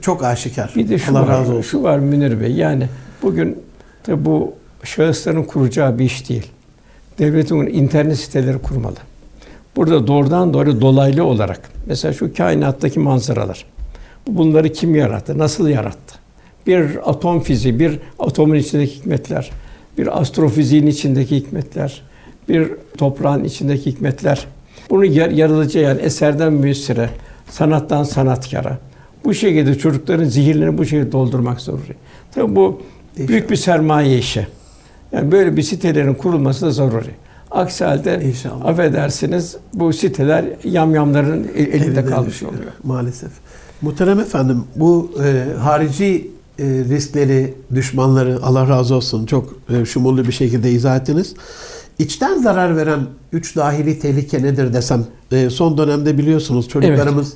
[SPEAKER 1] çok aşikar.
[SPEAKER 2] Bir de şu
[SPEAKER 1] Allah
[SPEAKER 2] var,
[SPEAKER 1] razı olsun.
[SPEAKER 2] şu var Münir Bey. Yani bugün tabi bu şahısların kuracağı bir iş değil. Devletin internet siteleri kurmalı. Burada doğrudan doğru dolaylı olarak mesela şu kainattaki manzaralar. Bunları kim yarattı? Nasıl yarattı? Bir atom fiziği, bir atomun içindeki hikmetler, bir astrofiziğin içindeki hikmetler, bir toprağın içindeki hikmetler. Bunu yar- yaratıcı yani eserden müessire, sanattan sanatkara. Bu şekilde çocukların zihinlerini bu şekilde doldurmak zaruri. Tabii bu büyük bir sermaye işi. Yani böyle bir sitelerin kurulması da zaruri. Aksi halde
[SPEAKER 1] İnşallah.
[SPEAKER 2] affedersiniz bu siteler yamyamların el- elinde
[SPEAKER 1] Elinde
[SPEAKER 2] kalmış oluyor.
[SPEAKER 1] Maalesef. Muhterem efendim bu e, harici e, riskleri, düşmanları Allah razı olsun çok e, şumullu bir şekilde izah ettiniz. İçten zarar veren üç dahili tehlike nedir desem e, son dönemde biliyorsunuz çocuklarımız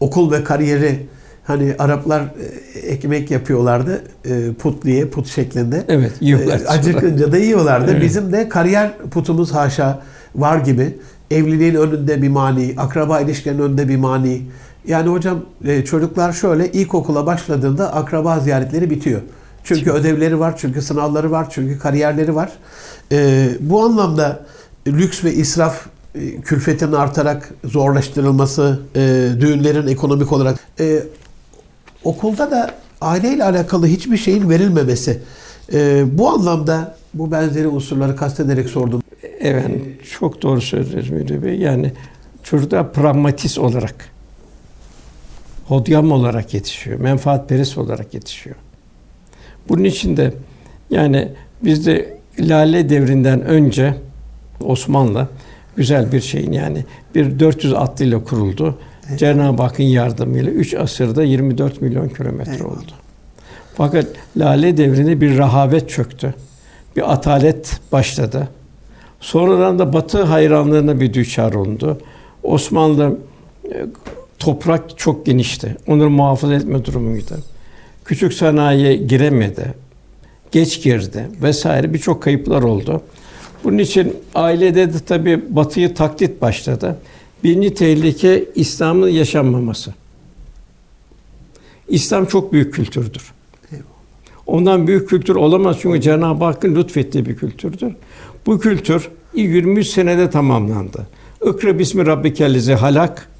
[SPEAKER 1] okul ve kariyeri hani Araplar e, ekmek yapıyorlardı put diye put şeklinde.
[SPEAKER 2] Evet, yiyorlar.
[SPEAKER 1] E, acıkınca da yiyorlardı.
[SPEAKER 2] Evet.
[SPEAKER 1] Bizim de kariyer putumuz haşa var gibi. Evliliğin önünde bir mani, akraba ilişkilerinin önünde bir mani. Yani hocam e, çocuklar şöyle ilkokula başladığında akraba ziyaretleri bitiyor. Çünkü ödevleri var, çünkü sınavları var, çünkü kariyerleri var. E, bu anlamda lüks ve israf e, külfetin artarak zorlaştırılması, e, düğünlerin ekonomik olarak e, okulda da aileyle alakalı hiçbir şeyin verilmemesi. E, bu anlamda bu benzeri unsurları kastederek sordum.
[SPEAKER 2] Evet, çok doğru söylüyorsunuz Müdür Bey. Yani çocuklar pragmatist olarak, hodyam olarak yetişiyor, menfaatperest olarak yetişiyor. Bunun için de yani bizde Lale devrinden önce Osmanlı güzel bir şeyin yani bir 400 atlıyla kuruldu. Cenab-ı Hakk'ın yardımıyla 3 asırda 24 milyon kilometre
[SPEAKER 1] Eyvallah.
[SPEAKER 2] oldu. Fakat Lale devrinde bir rahavet çöktü. Bir atalet başladı. Sonradan da Batı hayranlığına bir düçar olundu. Osmanlı e, toprak çok genişti. Onları muhafaza etme durumuydu. Küçük sanayiye giremedi. Geç girdi vesaire birçok kayıplar oldu. Bunun için ailede de tabii Batı'yı taklit başladı. Birinci tehlike İslam'ın yaşanmaması. İslam çok büyük kültürdür. Ondan büyük kültür olamaz çünkü Cenab-ı Hakk'ın lütfettiği bir kültürdür. Bu kültür 23 senede tamamlandı. İkra bismi rabbikellezi halak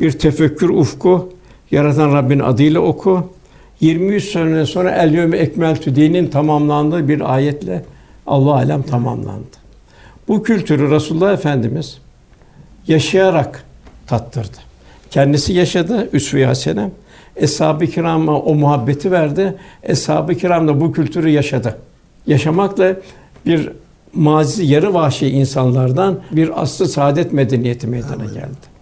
[SPEAKER 2] bir tefekkür ufku yaratan Rabbin adıyla oku. 23 sene sonra el yevme ekmeltü dinin tamamlandığı bir ayetle Allah alem tamamlandı. Bu kültürü Resulullah Efendimiz yaşayarak tattırdı. Kendisi yaşadı üsve-i hasene. Eshab-ı kirama o muhabbeti verdi. Eshab-ı kiram da bu kültürü yaşadı. Yaşamakla bir mazi yarı vahşi insanlardan bir aslı saadet medeniyeti meydana geldi.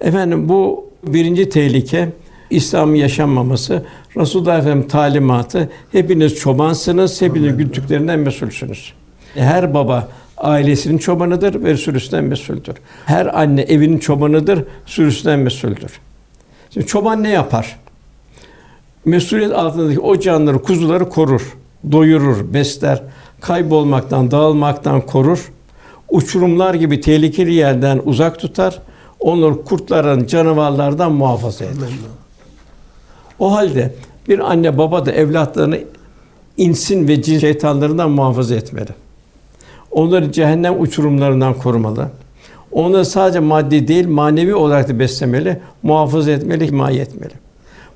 [SPEAKER 2] Efendim bu birinci tehlike İslam'ın yaşanmaması. Resulullah Efendimiz talimatı hepiniz çobansınız, hepiniz güttüklerinden mesulsünüz. Her baba ailesinin çobanıdır ve sürüsünden mesuldür. Her anne evinin çobanıdır, sürüsünden mesuldür. Şimdi çoban ne yapar? Mesuliyet altındaki o canları, kuzuları korur, doyurur, besler, kaybolmaktan, dağılmaktan korur. Uçurumlar gibi tehlikeli yerden uzak tutar. Onları kurtların, canavarlardan muhafaza eder. O halde bir anne baba da evlatlarını insin ve cin şeytanlarından muhafaza etmeli. Onları cehennem uçurumlarından korumalı. Onları sadece maddi değil, manevi olarak da beslemeli, muhafaza etmeli, himaye etmeli.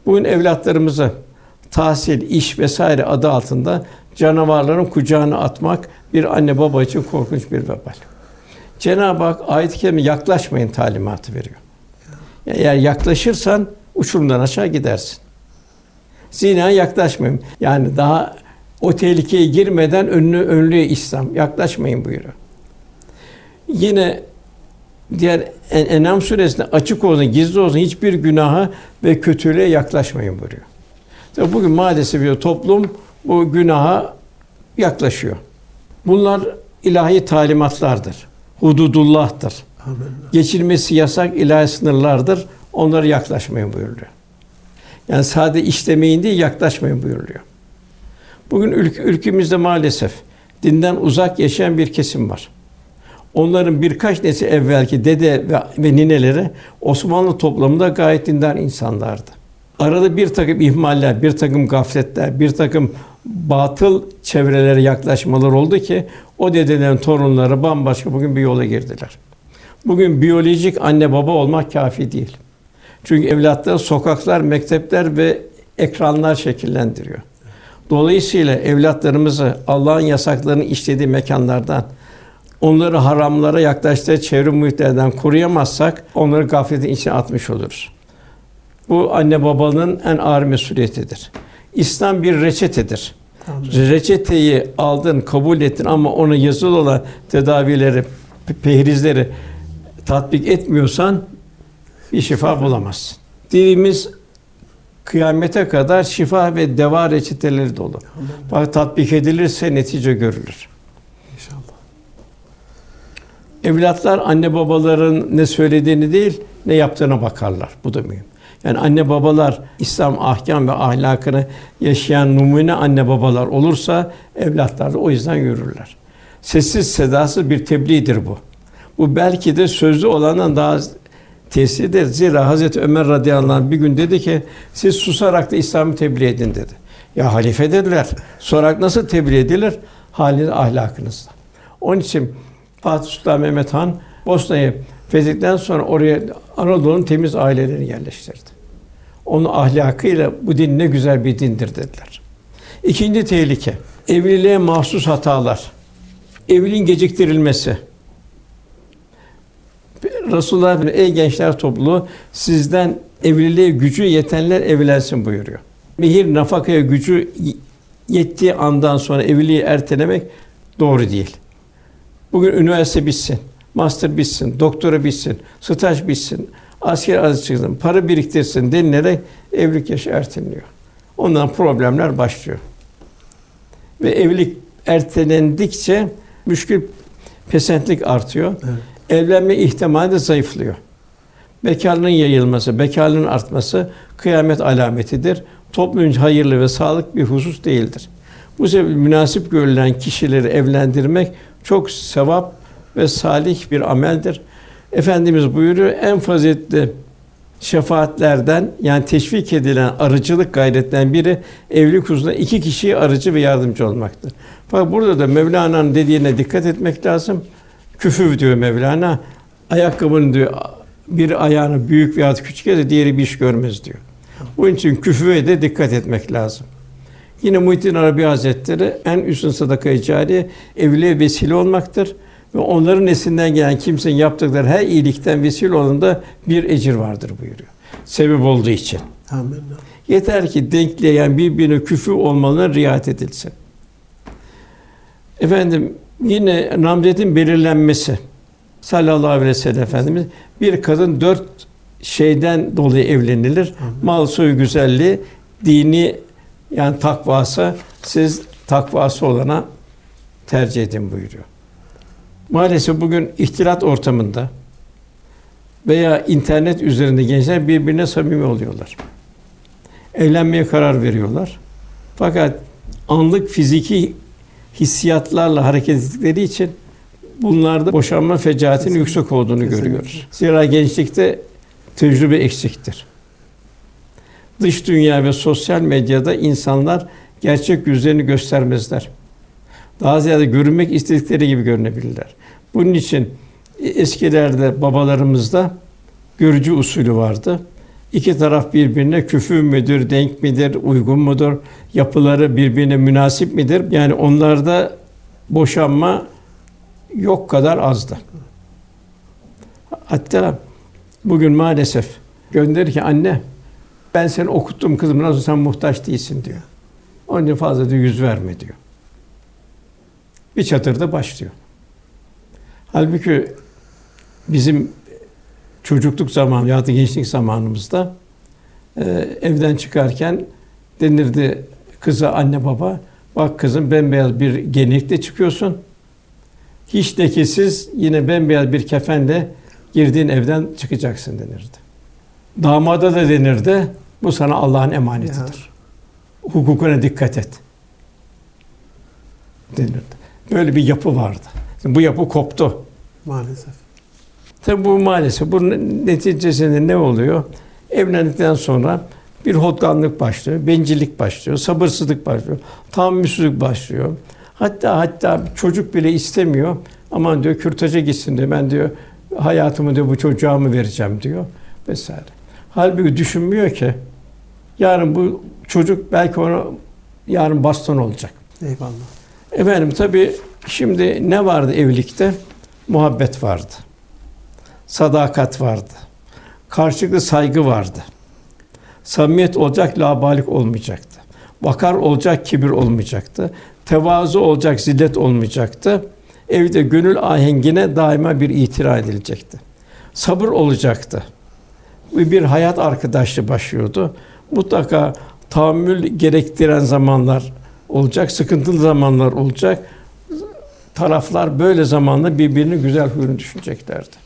[SPEAKER 2] Bugün evlatlarımızı tahsil, iş vesaire adı altında canavarların kucağına atmak bir anne baba için korkunç bir vebal. Cenab-ı Hak ayet-i kerime yaklaşmayın talimatı veriyor. Yani eğer yaklaşırsan uçurumdan aşağı gidersin. Zina yaklaşmayın. Yani daha o tehlikeye girmeden önünü önlüyor İslam. Yaklaşmayın buyuruyor. Yine diğer En'am suresinde açık olsun, gizli olsun hiçbir günaha ve kötülüğe yaklaşmayın buyuruyor. Tabi bugün maalesef bir toplum bu günaha yaklaşıyor. Bunlar ilahi talimatlardır. Hududullah'tır. Amin. Geçilmesi yasak ilahi sınırlardır. Onlara yaklaşmayın buyuruyor. Yani sadece işlemeyin değil, yaklaşmayın buyuruyor. Bugün ülk, ülkemizde maalesef dinden uzak yaşayan bir kesim var. Onların birkaç nesil evvelki dede ve, ve nineleri Osmanlı toplumunda gayet dindar insanlardı. Arada bir takım ihmaller, bir takım gafletler, bir takım batıl çevrelere yaklaşmalar oldu ki o dedelerin torunları bambaşka bugün bir yola girdiler. Bugün biyolojik anne baba olmak kafi değil. Çünkü evlatları sokaklar, mektepler ve ekranlar şekillendiriyor. Dolayısıyla evlatlarımızı Allah'ın yasaklarını işlediği mekanlardan, onları haramlara yaklaştığı çevre muhitlerden koruyamazsak onları gafletin içine atmış oluruz. Bu anne babanın en ağır mesuliyetidir. İslam bir reçetedir. Tamam. Reçeteyi aldın, kabul ettin ama ona yazılı olan tedavileri, pehrizleri tatbik etmiyorsan bir şifa bulamazsın. Dinimiz kıyamete kadar şifa ve deva reçeteleri dolu. Bak tatbik edilirse netice görülür. İnşallah. Evlatlar anne babaların ne söylediğini değil, ne yaptığına bakarlar. Bu da mühim. Yani anne babalar İslam ahkam ve ahlakını yaşayan numune anne babalar olursa evlatlar da o yüzden yürürler. Sessiz sedasız bir tebliğdir bu. Bu belki de sözlü olandan daha tesirdir. Zira Hazreti Ömer radıyallahu anh bir gün dedi ki siz susarak da İslam'ı tebliğ edin dedi. Ya halife dediler. Sorarak nasıl tebliğ edilir? Haliniz ahlakınızla. Onun için Fatih Sultan Mehmet Han Bosna'yı fethettikten sonra oraya Anadolu'nun temiz ailelerini yerleştirdi. Onun ahlakıyla bu din ne güzel bir dindir dediler. İkinci tehlike evliliğe mahsus hatalar. Evliliğin geciktirilmesi. Resulullah ey gençler topluluğu sizden evliliğe gücü yetenler evlensin buyuruyor. Mihir nafakaya gücü yettiği andan sonra evliliği ertelemek doğru değil. Bugün üniversite bitsin, master bitsin, doktora bitsin, staj bitsin, asker azı çıksın, para biriktirsin denilerek evlilik yaşı erteleniyor. Ondan problemler başlıyor. Ve evlilik ertelendikçe müşkül pesentlik artıyor. Evet evlenme ihtimali de zayıflıyor. Bekarlığın yayılması, bekarlığın artması kıyamet alametidir. Toplum hayırlı ve sağlık bir husus değildir. Bu sebeple münasip görülen kişileri evlendirmek çok sevap ve salih bir ameldir. Efendimiz buyuruyor en faziletli şefaatlerden yani teşvik edilen arıcılık gayretten biri evlilik hususunda iki kişiye arıcı ve yardımcı olmaktır. Fakat burada da Mevlana'nın dediğine dikkat etmek lazım. Küfür diyor Mevlana. Ayakkabının diyor bir ayağını büyük veya küçük etse diğeri bir iş görmez diyor. Bunun için küfüre de dikkat etmek lazım. Yine Muhittin Arabi Hazretleri en üstün sadaka-i cariye evliliğe vesile olmaktır ve onların neslinden gelen kimsenin yaptıkları her iyilikten vesile olanında bir ecir vardır buyuruyor. Sebep olduğu için.
[SPEAKER 1] Amin.
[SPEAKER 2] Yeter ki denkleyen birbirine küfür olmalarına riayet edilsin. Efendim yine namzetin belirlenmesi sallallahu aleyhi ve sellem efendimiz bir kadın dört şeyden dolayı evlenilir. Mal, soy, güzelliği, dini yani takvası siz takvası olana tercih edin buyuruyor. Maalesef bugün ihtilat ortamında veya internet üzerinde gençler birbirine samimi oluyorlar. Evlenmeye karar veriyorlar. Fakat anlık fiziki hissiyatlarla hareket ettikleri için bunlarda boşanma fecaatinin yüksek olduğunu
[SPEAKER 1] Kesinlikle.
[SPEAKER 2] görüyoruz. Zira gençlikte tecrübe eksiktir. Dış dünya ve sosyal medyada insanlar gerçek yüzlerini göstermezler. Daha ziyade görünmek istedikleri gibi görünebilirler. Bunun için eskilerde babalarımızda görücü usulü vardı. İki taraf birbirine küfür müdür, denk midir, uygun mudur, yapıları birbirine münasip midir? Yani onlarda boşanma yok kadar azdı. Hatta bugün maalesef gönderir ki anne ben seni okuttum kızım nasıl sen muhtaç değilsin diyor. Onun için fazla da yüz verme diyor. Bir çatırda başlıyor. Halbuki bizim çocukluk zamanı ya da gençlik zamanımızda e, evden çıkarken denirdi kıza anne baba bak kızım bembeyaz bir gelinlikle çıkıyorsun. Hiç lekesiz yine bembeyaz bir kefenle girdiğin evden çıkacaksın denirdi. Damada da denirdi bu sana Allah'ın emanetidir. Hukukuna dikkat et. Denirdi. Böyle bir yapı vardı. Bu yapı koptu.
[SPEAKER 1] Maalesef.
[SPEAKER 2] Tabi bu maalesef bunun neticesinde ne oluyor? Evlendikten sonra bir hodganlık başlıyor, bencillik başlıyor, sabırsızlık başlıyor, tahammülsüzlük başlıyor. Hatta hatta çocuk bile istemiyor. Aman diyor kürtaja gitsin diyor. Ben diyor hayatımı diyor bu çocuğa mı vereceğim diyor vesaire. Halbuki düşünmüyor ki yarın bu çocuk belki ona yarın baston olacak.
[SPEAKER 1] Eyvallah.
[SPEAKER 2] Efendim tabi şimdi ne vardı evlilikte? Muhabbet vardı. Sadakat vardı. Karşılıklı saygı vardı. Samimiyet olacak, labalik olmayacaktı. Vakar olacak, kibir olmayacaktı. Tevazu olacak, zillet olmayacaktı. Evde gönül ahengine daima bir itira edilecekti. Sabır olacaktı. Bir hayat arkadaşlığı başlıyordu. Mutlaka tahammül gerektiren zamanlar olacak, sıkıntılı zamanlar olacak. Taraflar böyle zamanla birbirini güzel huyunu düşüneceklerdi.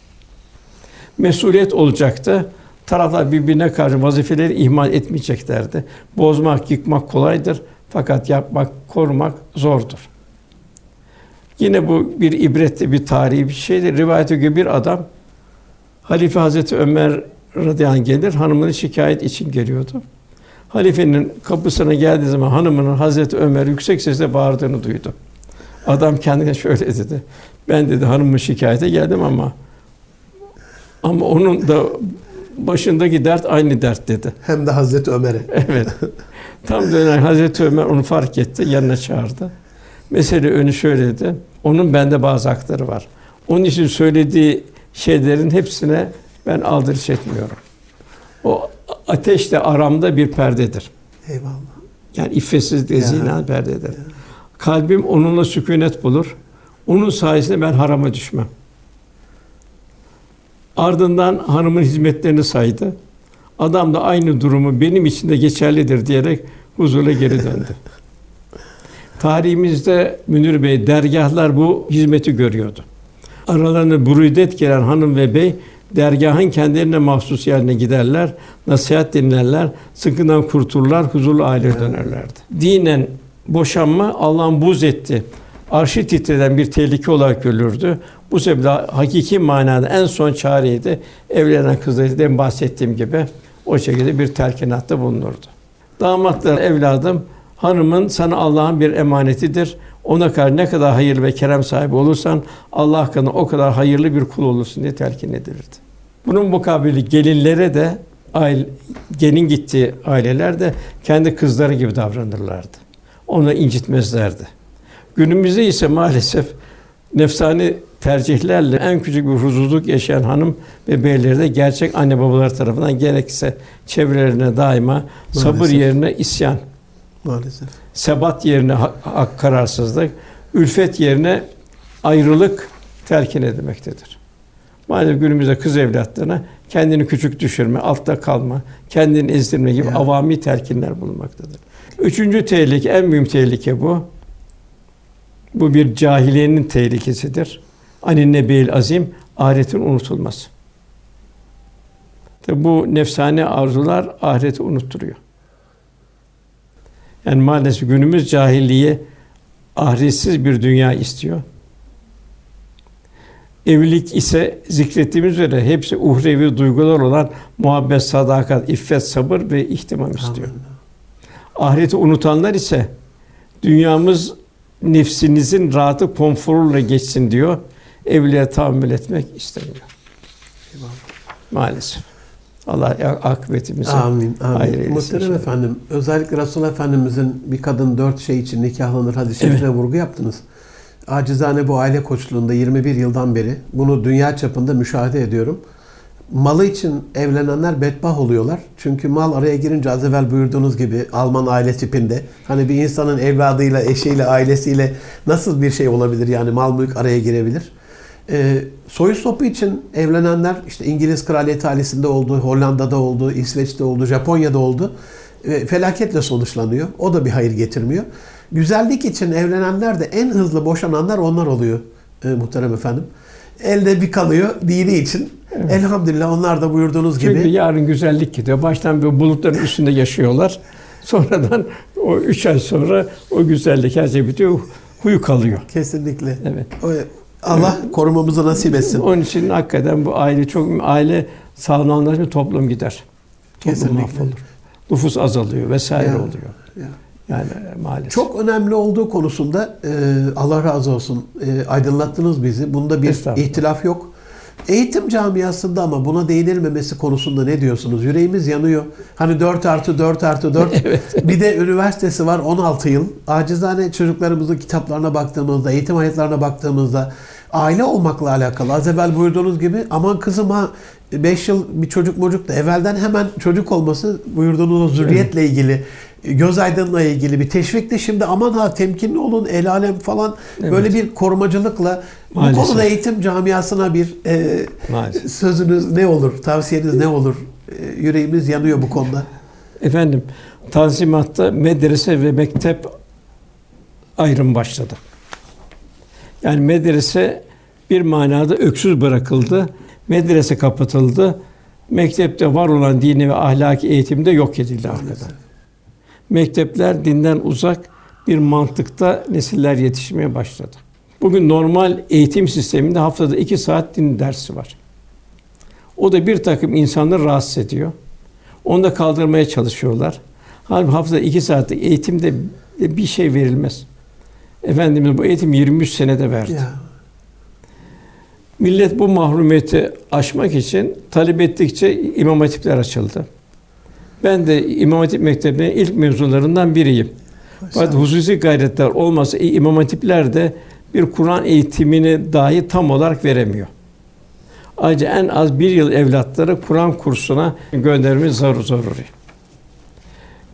[SPEAKER 2] Mesuliyet olacaktı. Taraflar birbirine karşı vazifeleri ihmal etmeyeceklerdi. Bozmak, yıkmak kolaydır fakat yapmak, korumak zordur. Yine bu bir ibretli bir tarihi bir şeydir. Rivayete göre bir adam Halife Hazreti Ömer radıyallahu gelir, hanımını şikayet için geliyordu. Halifenin kapısına geldiği zaman hanımının Hazreti Ömer yüksek sesle bağırdığını duydu. Adam kendine şöyle dedi. Ben dedi hanımın şikayete geldim ama ama onun da başındaki dert aynı dert dedi.
[SPEAKER 1] Hem de Hazreti Ömer'e.
[SPEAKER 2] Evet. Tam dönen Hazreti Ömer onu fark etti, yanına çağırdı. Mesele önü şöyle dedi. Onun bende bazı hakları var. Onun için söylediği şeylerin hepsine ben aldırış etmiyorum. O ateşle aramda bir perdedir.
[SPEAKER 1] Eyvallah.
[SPEAKER 2] Yani iffetsiz de
[SPEAKER 1] Ya.
[SPEAKER 2] zina perdedir. Kalbim onunla sükunet bulur. Onun sayesinde ben harama düşmem. Ardından hanımın hizmetlerini saydı. Adam da aynı durumu benim için de geçerlidir diyerek huzura geri döndü. Tarihimizde Münir Bey dergahlar bu hizmeti görüyordu. Aralarına burudet gelen hanım ve bey dergahın kendilerine mahsus yerine giderler, nasihat dinlerler, sıkıntıdan kurtulurlar, huzurlu aileye dönerlerdi. Dinen boşanma Allah'ın buz etti. Arşı titreden bir tehlike olarak görülürdü. Bu sebeple hakiki manada en son çareydi. Evlenen kızları demin bahsettiğim gibi o şekilde bir telkinatta bulunurdu. Damatlar evladım hanımın sana Allah'ın bir emanetidir. Ona karşı ne kadar hayır ve kerem sahibi olursan Allah hakkında o kadar hayırlı bir kul olursun diye telkin edilirdi. Bunun mukabili gelinlere de aile, gelin gittiği aileler de kendi kızları gibi davranırlardı. Onu incitmezlerdi. Günümüzde ise maalesef nefsani tercihlerle en küçük bir huzursuzluk yaşayan hanım ve beyleri de gerçek anne babalar tarafından gerekse çevrelerine daima sabır
[SPEAKER 1] Maalesef.
[SPEAKER 2] yerine isyan,
[SPEAKER 1] Maalesef.
[SPEAKER 2] sebat yerine hak, kararsızlık, ülfet yerine ayrılık telkin edilmektedir. Maalesef günümüzde kız evlatlarına kendini küçük düşürme, altta kalma, kendini ezdirme gibi
[SPEAKER 1] Ya.
[SPEAKER 2] avami telkinler bulunmaktadır. Üçüncü tehlike, en büyük tehlike bu. Bu bir cahiliyenin tehlikesidir. Anin nebeil azim, ahiretin unutulması. Tabi bu nefsane arzular ahireti unutturuyor. Yani maalesef günümüz cahiliye ahiretsiz bir dünya istiyor. Evlilik ise zikrettiğimiz üzere hepsi uhrevi duygular olan muhabbet, sadakat, iffet, sabır ve ihtimam istiyor.
[SPEAKER 1] Amin.
[SPEAKER 2] Ahireti unutanlar ise dünyamız nefsinizin rahatı konforuyla geçsin diyor. Evliliğe tahammül etmek istemiyor.
[SPEAKER 1] Eyvallah.
[SPEAKER 2] Maalesef. Allah akıbetimizi
[SPEAKER 1] Amin.
[SPEAKER 2] hayır
[SPEAKER 1] Amin.
[SPEAKER 2] eylesin
[SPEAKER 1] Muhterem
[SPEAKER 2] inşallah.
[SPEAKER 1] efendim, özellikle Resulullah Efendimizin bir kadın dört şey için nikahlanır hadis-i şerifine vurgu yaptınız. Acizane bu aile koçluğunda 21 yıldan beri bunu dünya çapında müşahede ediyorum. Malı için evlenenler bedbah oluyorlar. Çünkü mal araya girince az evvel buyurduğunuz gibi Alman aile tipinde hani bir insanın evladıyla, eşiyle, ailesiyle nasıl bir şey olabilir yani mal mülk araya girebilir. Ee, soyu sopu için evlenenler işte İngiliz kraliyet ailesinde oldu, Hollanda'da oldu, İsveç'te oldu, Japonya'da oldu. Ve felaketle sonuçlanıyor. O da bir hayır getirmiyor. Güzellik için evlenenler de en hızlı boşananlar onlar oluyor e, muhterem efendim. Elde bir kalıyor dini için. Elhamdülillah onlar da buyurduğunuz
[SPEAKER 2] Çünkü
[SPEAKER 1] gibi
[SPEAKER 2] yarın güzellik gidiyor. Baştan bir bulutların üstünde yaşıyorlar. Sonradan o üç ay sonra o güzellik her şey bitiyor. Huyu kalıyor.
[SPEAKER 1] kesinlikle.
[SPEAKER 2] Evet.
[SPEAKER 1] Allah korumamızı nasip etsin.
[SPEAKER 2] Onun için hakikaten bu aile çok aile sağlamlaşınca toplum gider. Toplum
[SPEAKER 1] Kesinlikle.
[SPEAKER 2] mahvolur. Nüfus azalıyor vesaire
[SPEAKER 1] Ya,
[SPEAKER 2] oluyor.
[SPEAKER 1] ya.
[SPEAKER 2] Yani maalesef.
[SPEAKER 1] Çok önemli olduğu konusunda e, Allah razı olsun e, aydınlattınız bizi. Bunda bir ihtilaf yok. Eğitim camiasında ama buna değinilmemesi konusunda ne diyorsunuz? Yüreğimiz yanıyor. Hani 4 artı 4 artı 4. Bir de üniversitesi var 16 yıl. Acizane çocuklarımızın kitaplarına baktığımızda, eğitim hayatlarına baktığımızda aile olmakla alakalı. Az evvel buyurduğunuz gibi aman kızım ha 5 yıl bir çocuk mocuk da evvelden hemen çocuk olması buyurduğunuz zürriyetle ilgili göz aydınlığa ilgili bir teşvikti. Şimdi aman ha temkinli olun el alem falan
[SPEAKER 2] Evet.
[SPEAKER 1] böyle bir korumacılıkla bu
[SPEAKER 2] Maalesef.
[SPEAKER 1] konuda eğitim camiasına bir e,
[SPEAKER 2] Maalesef.
[SPEAKER 1] sözünüz ne olur? Tavsiyeniz ne olur? E, yüreğimiz yanıyor bu konuda.
[SPEAKER 2] Efendim, Tanzimat'ta medrese ve mektep ayrım başladı. Yani medrese bir manada öksüz bırakıldı, medrese kapatıldı, mektepte var olan dini ve ahlaki eğitimde yok edildi arkadan. Mektepler dinden uzak bir mantıkta nesiller yetişmeye başladı. Bugün normal eğitim sisteminde haftada iki saat din dersi var. O da bir takım insanları rahatsız ediyor. Onu da kaldırmaya çalışıyorlar. Halbuki haftada iki saatlik eğitimde bir şey verilmez. Efendimiz bu eğitim 23 senede verdi.
[SPEAKER 1] Ya.
[SPEAKER 2] Millet bu mahrumiyeti aşmak için talep ettikçe imam hatipler açıldı. Ben de İmam Hatip Mektebi'nin ilk mezunlarından biriyim. Fakat hususi gayretler olmasa imam hatipler de bir Kur'an eğitimini dahi tam olarak veremiyor. Ayrıca en az bir yıl evlatları Kur'an kursuna göndermemiz zor zaruri.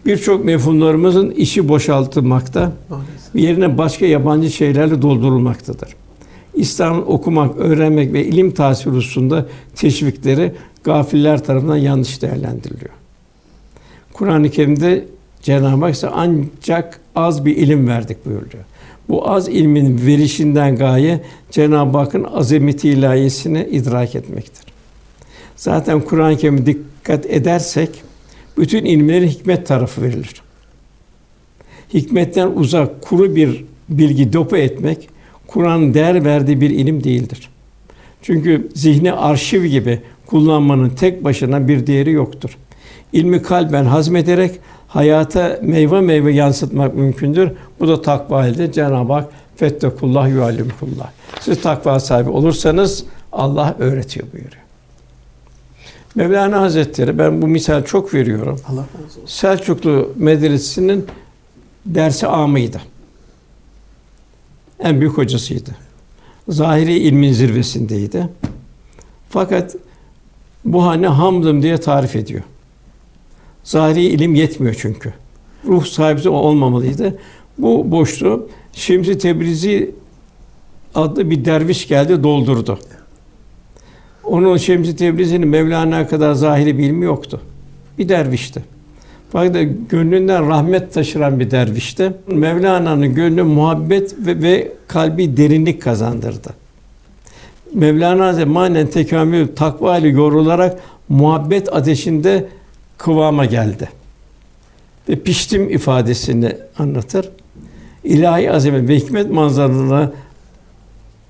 [SPEAKER 2] Birçok mefhumlarımızın işi boşaltılmakta, yerine başka yabancı şeylerle doldurulmaktadır. İslam'ı okumak, öğrenmek ve ilim tahsil hususunda teşvikleri gafiller tarafından yanlış değerlendiriliyor. Kur'an-ı Kerim'de Cenab-ı Hak ise ancak az bir ilim verdik buyuruyor. Bu az ilmin verişinden gaye Cenab-ı Hakk'ın azameti ilahiyesini idrak etmektir. Zaten Kur'an-ı Kerim'e dikkat edersek bütün ilimlerin hikmet tarafı verilir. Hikmetten uzak kuru bir bilgi dopu etmek Kur'an'ın değer verdiği bir ilim değildir. Çünkü zihni arşiv gibi kullanmanın tek başına bir değeri yoktur. İlmi kalben hazmederek hayata meyve meyve yansıtmak mümkündür. Bu da takva elde. Cenab-ı Hak fettekullah yuallimkullah. Siz takva sahibi olursanız Allah öğretiyor buyuruyor. Mevlana Hazretleri ben bu misal çok veriyorum.
[SPEAKER 1] Allah razı olsun.
[SPEAKER 2] Selçuklu medresesinin dersi amıydı. En büyük hocasıydı. zahiri ilmin zirvesindeydi. Fakat bu hani hamdım diye tarif ediyor. Zahiri ilim yetmiyor çünkü. Ruh sahibi olmamalıydı. Bu boşluğu Şemsi Tebrizi adlı bir derviş geldi doldurdu. Onun Şemsi Tebrizi'nin Mevlana kadar zahiri bir ilmi yoktu. Bir dervişti. Fakat gönlünden rahmet taşıran bir dervişti. Mevlana'nın gönlü muhabbet ve, ve kalbi derinlik kazandırdı. Mevlana Hazretleri manen tekamül takva ile yorularak muhabbet ateşinde kıvama geldi. Ve piştim ifadesini anlatır. İlahi azamet ve hikmet manzaralarını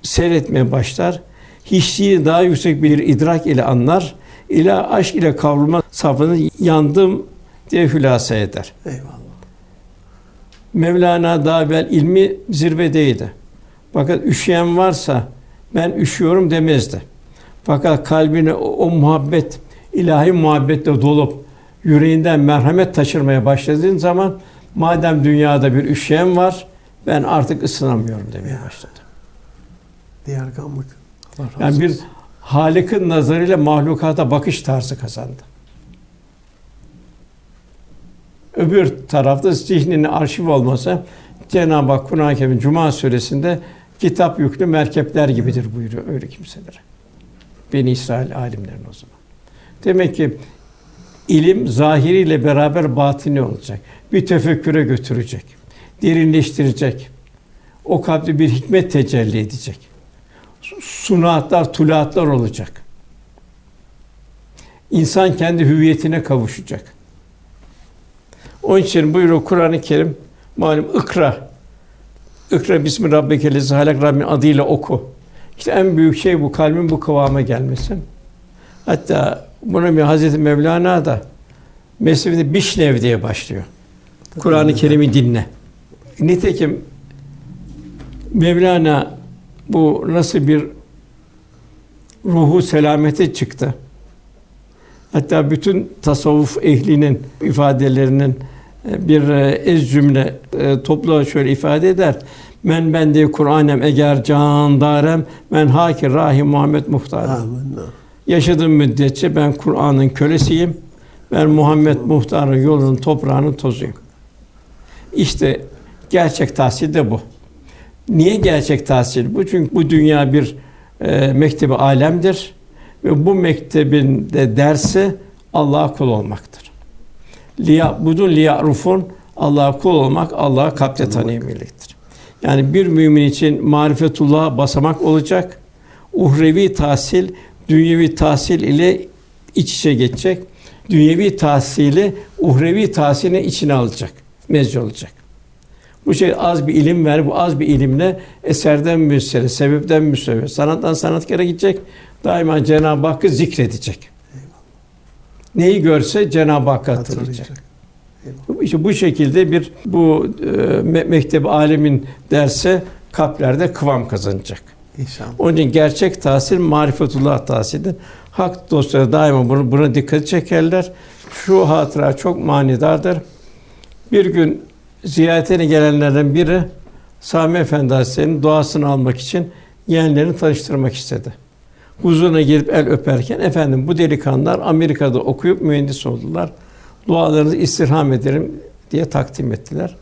[SPEAKER 2] seyretmeye başlar. Hiçliği daha yüksek bir idrak ile anlar. İlah aşk ile kavrulma safını yandım diye hülasa eder.
[SPEAKER 1] Eyvallah.
[SPEAKER 2] Mevlana daha evvel ilmi zirvedeydi. Fakat üşüyen varsa ben üşüyorum demezdi. Fakat kalbine o, o muhabbet, ilahi muhabbetle dolup yüreğinden merhamet taşırmaya başladığın zaman madem dünyada bir üşüyen var ben artık ısınamıyorum demeye başladı.
[SPEAKER 1] Diğer gamlık. Allah razı
[SPEAKER 2] Yani bir. Halık'ın nazarıyla mahlukata bakış tarzı kazandı. Öbür tarafta zihninin arşiv olmasa Cenab-ı Hak Kur'an-ı Kerim Cuma suresinde kitap yüklü merkepler gibidir buyuruyor öyle kimselere. Beni İsrail alimlerin o zaman. Demek ki ilim zahiriyle beraber batini olacak. Bir tefekküre götürecek. Derinleştirecek. O kalpte bir hikmet tecelli edecek. Sunatlar, tulaatlar olacak. İnsan kendi hüviyetine kavuşacak. Onun için buyuruyor Kur'an-ı Kerim malum ikra. İkra bismi rabbike lezi halak Rabbin adıyla oku. İşte en büyük şey bu kalbin bu kıvama gelmesi. Hatta buna bir Hazreti Mevlana da Mesnevi'de Bişnev diye başlıyor. Kur'an-ı Kerim'i dinle. Nitekim Mevlana bu nasıl bir ruhu selamete çıktı. Hatta bütün tasavvuf ehlinin ifadelerinin e, bir e, ez cümle e, toplu şöyle ifade eder. Men bende Kur'anem eğer can darem men haki rahi Muhammed muhtarım.
[SPEAKER 1] Amenna.
[SPEAKER 2] Yaşadığım müddetçe ben Kur'an'ın kölesiyim. Ben Muhammed Muhtar'ın yolunun toprağının tozuyum. İşte gerçek tahsil de bu. Niye gerçek tahsil bu? Çünkü bu dünya bir e, mektebi alemdir ve bu mektebin de dersi Allah'a kul olmaktır. Liya budun liyarufun Allah'a kul olmak, Allah'a kalpte tanıyabilmektir. Yani bir mümin için marifetullah basamak olacak. Uhrevi tahsil dünyevi tahsil ile iç içe geçecek. Dünyevi tahsili uhrevi tahsilin içine alacak, mezci olacak. Bu şey az bir ilim ver, bu az bir ilimle eserden müessere, sebepten müsebbe, sanattan sanatkara gidecek. Daima Cenab-ı Hakk'ı zikredecek. Neyi görse Cenab-ı Hakk'ı hatırlayacak.
[SPEAKER 1] Hatırlayacak.
[SPEAKER 2] İşte bu şekilde bir bu e, me- mektep alemin derse kalplerde kıvam kazanacak.
[SPEAKER 1] İnşallah.
[SPEAKER 2] Onun için gerçek tahsil marifetullah tahsilidir. Hak dostları daima bunu, buna dikkat çekerler. Şu hatıra çok manidardır. Bir gün ziyaretine gelenlerden biri Sami Efendi Hazretleri'nin duasını almak için yeğenlerini tanıştırmak istedi. Huzuruna girip el öperken efendim bu delikanlılar Amerika'da okuyup mühendis oldular. Dualarınızı istirham ederim diye takdim ettiler.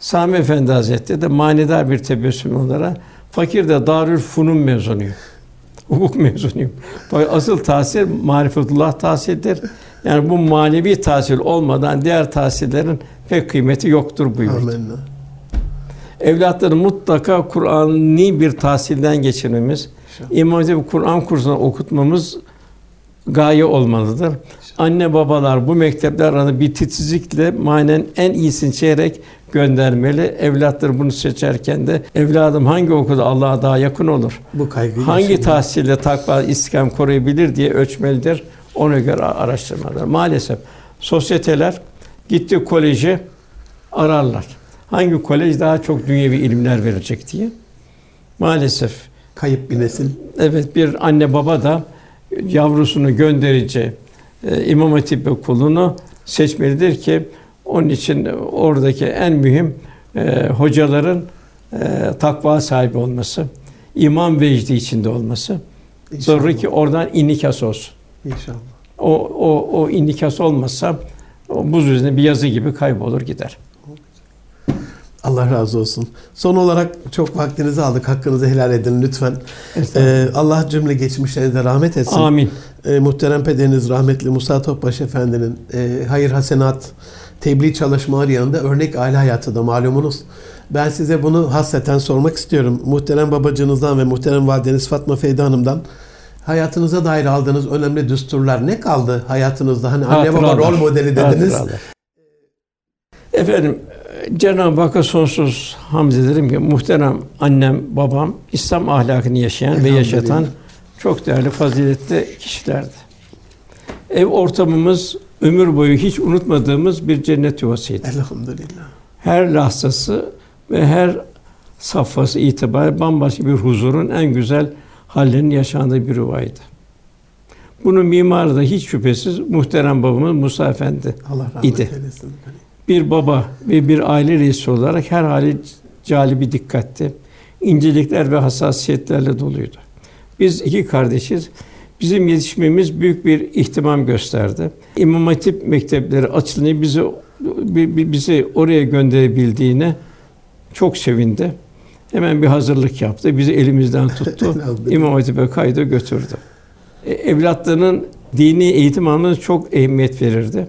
[SPEAKER 2] Sami Efendi Hazretleri de manidar bir tebessüm onlara fakir de Darül Funun mezunuyum. Hukuk mezunuyum. Fakat asıl tahsil marifetullah tahsildir. Yani bu manevi tahsil olmadan diğer tahsillerin pek kıymeti yoktur buyurdu.
[SPEAKER 1] Amenna.
[SPEAKER 2] Evlatları mutlaka Kur'an'ı bir tahsilden geçirmemiz, İmam Kur'an kursuna okutmamız gaye olmalıdır. Anne babalar bu mektepler arasında bir titizlikle manen en iyisini seçerek göndermeli. Evlatları bunu seçerken de evladım hangi okulda Allah'a daha yakın olur?
[SPEAKER 1] Bu kaygıyı
[SPEAKER 2] Hangi tahsille takva istikam koruyabilir diye ölçmelidir. Ona göre araştırmalar. Maalesef sosyeteler gitti koleji ararlar. Hangi kolej daha çok dünyevi ilimler verecek diye. Maalesef
[SPEAKER 1] Kayıp bir nesil.
[SPEAKER 2] evet bir anne baba da yavrusunu gönderici e, İmam Hatip okulunu seçmelidir ki onun için oradaki en mühim e, hocaların e, takva sahibi olması. iman vecdi içinde olması.
[SPEAKER 1] İnşallah.
[SPEAKER 2] Ki oradan inikas olsun.
[SPEAKER 1] İnşallah.
[SPEAKER 2] O, o, o inikas olmazsa o buz üzerinde bir yazı gibi kaybolur gider.
[SPEAKER 1] Allah razı olsun. Son olarak çok vaktinizi aldık. Hakkınızı helal edin lütfen. Ee, Allah cümle geçmişlerinize rahmet etsin.
[SPEAKER 2] Amin.
[SPEAKER 1] Ee, muhterem pederiniz rahmetli Musa Topbaş Efendi'nin e, hayır hasenat tebliğ çalışmaları yanında örnek aile hayatı da malumunuz. Ben size bunu hasreten sormak istiyorum. Muhterem babacığınızdan ve muhterem valideniz Fatma Feyda Hanım'dan hayatınıza dair aldığınız önemli düsturlar ne kaldı hayatınızda? Hani anne baba rol modeli dediniz.
[SPEAKER 2] Hatıralar. Efendim Cenab-ı Hakk'a sonsuz hamd ederim ki muhterem annem, babam İslam ahlakını yaşayan ve yaşatan çok değerli faziletli kişilerdi. Ev ortamımız ömür boyu hiç unutmadığımız bir cennet yuvasıydı.
[SPEAKER 1] Elhamdülillah.
[SPEAKER 2] Her lahzası ve her safhası itibariyle bambaşka bir huzurun en güzel hallerinin yaşandığı bir yuvaydı. Bunun mimarı da hiç şüphesiz muhterem babamız Musa Efendi.
[SPEAKER 1] Allah rahmet
[SPEAKER 2] İdi.
[SPEAKER 1] eylesin.
[SPEAKER 2] Bir baba ve bir aile reisi olarak her hali calibi dikkatti. İncelikler ve hassasiyetlerle doluydu. Biz iki kardeşiz. Bizim yetişmemiz büyük bir ihtimam gösterdi. İmam Hatip mektepleri açılınca bizi bi- bi- bizi oraya gönderebildiğine çok sevindi. Hemen bir hazırlık yaptı. Bizi elimizden tuttu. İmam Hatip'e kaydı götürdü. E, Evlatlarının dini eğitim almasına çok ehemmiyet verirdi.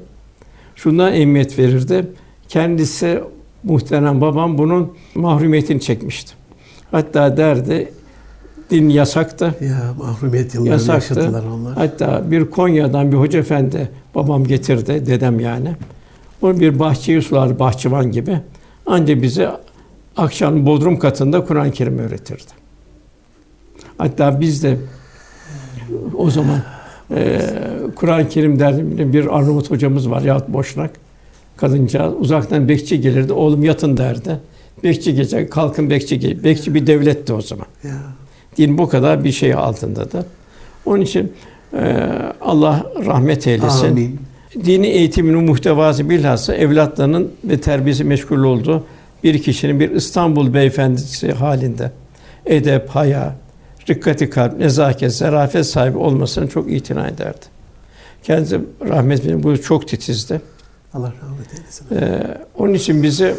[SPEAKER 2] Şundan ehemmiyet verirdi. Kendisi muhterem babam bunun mahrumiyetini çekmişti. Hatta derdi din yasaktı.
[SPEAKER 1] Ya mahrumiyet yıllarını
[SPEAKER 2] Yasaktı.
[SPEAKER 1] yaşadılar onlar.
[SPEAKER 2] Hatta bir Konya'dan bir hoca efendi babam getirdi, dedem yani. O bir bahçeyi sular, bahçıvan gibi. Anca bize akşam bodrum katında Kur'an-ı Kerim öğretirdi. Hatta biz de o zaman eee Kur'an-ı Kerim derdim bir Arnavut hocamız var yahut Boşnak kadıncağız uzaktan bekçi gelirdi oğlum yatın derdi. Bekçi gece kalkın bekçi gel. Bekçi bir devletti o zaman.
[SPEAKER 1] Ya.
[SPEAKER 2] Din bu kadar bir şey altında da. Onun için eee, Allah rahmet eylesin.
[SPEAKER 1] Amin.
[SPEAKER 2] Dini eğitiminin muhtevası bilhassa evlatlarının ve terbiyesi meşgul olduğu bir kişinin bir İstanbul beyefendisi halinde edep, haya, rikkati kalp, nezaket, zarafet sahibi olmasını çok itina ederdi. Kendisi rahmetli bu çok titizdi.
[SPEAKER 1] Allah rahmet eylesin.
[SPEAKER 2] Ee, onun için bizi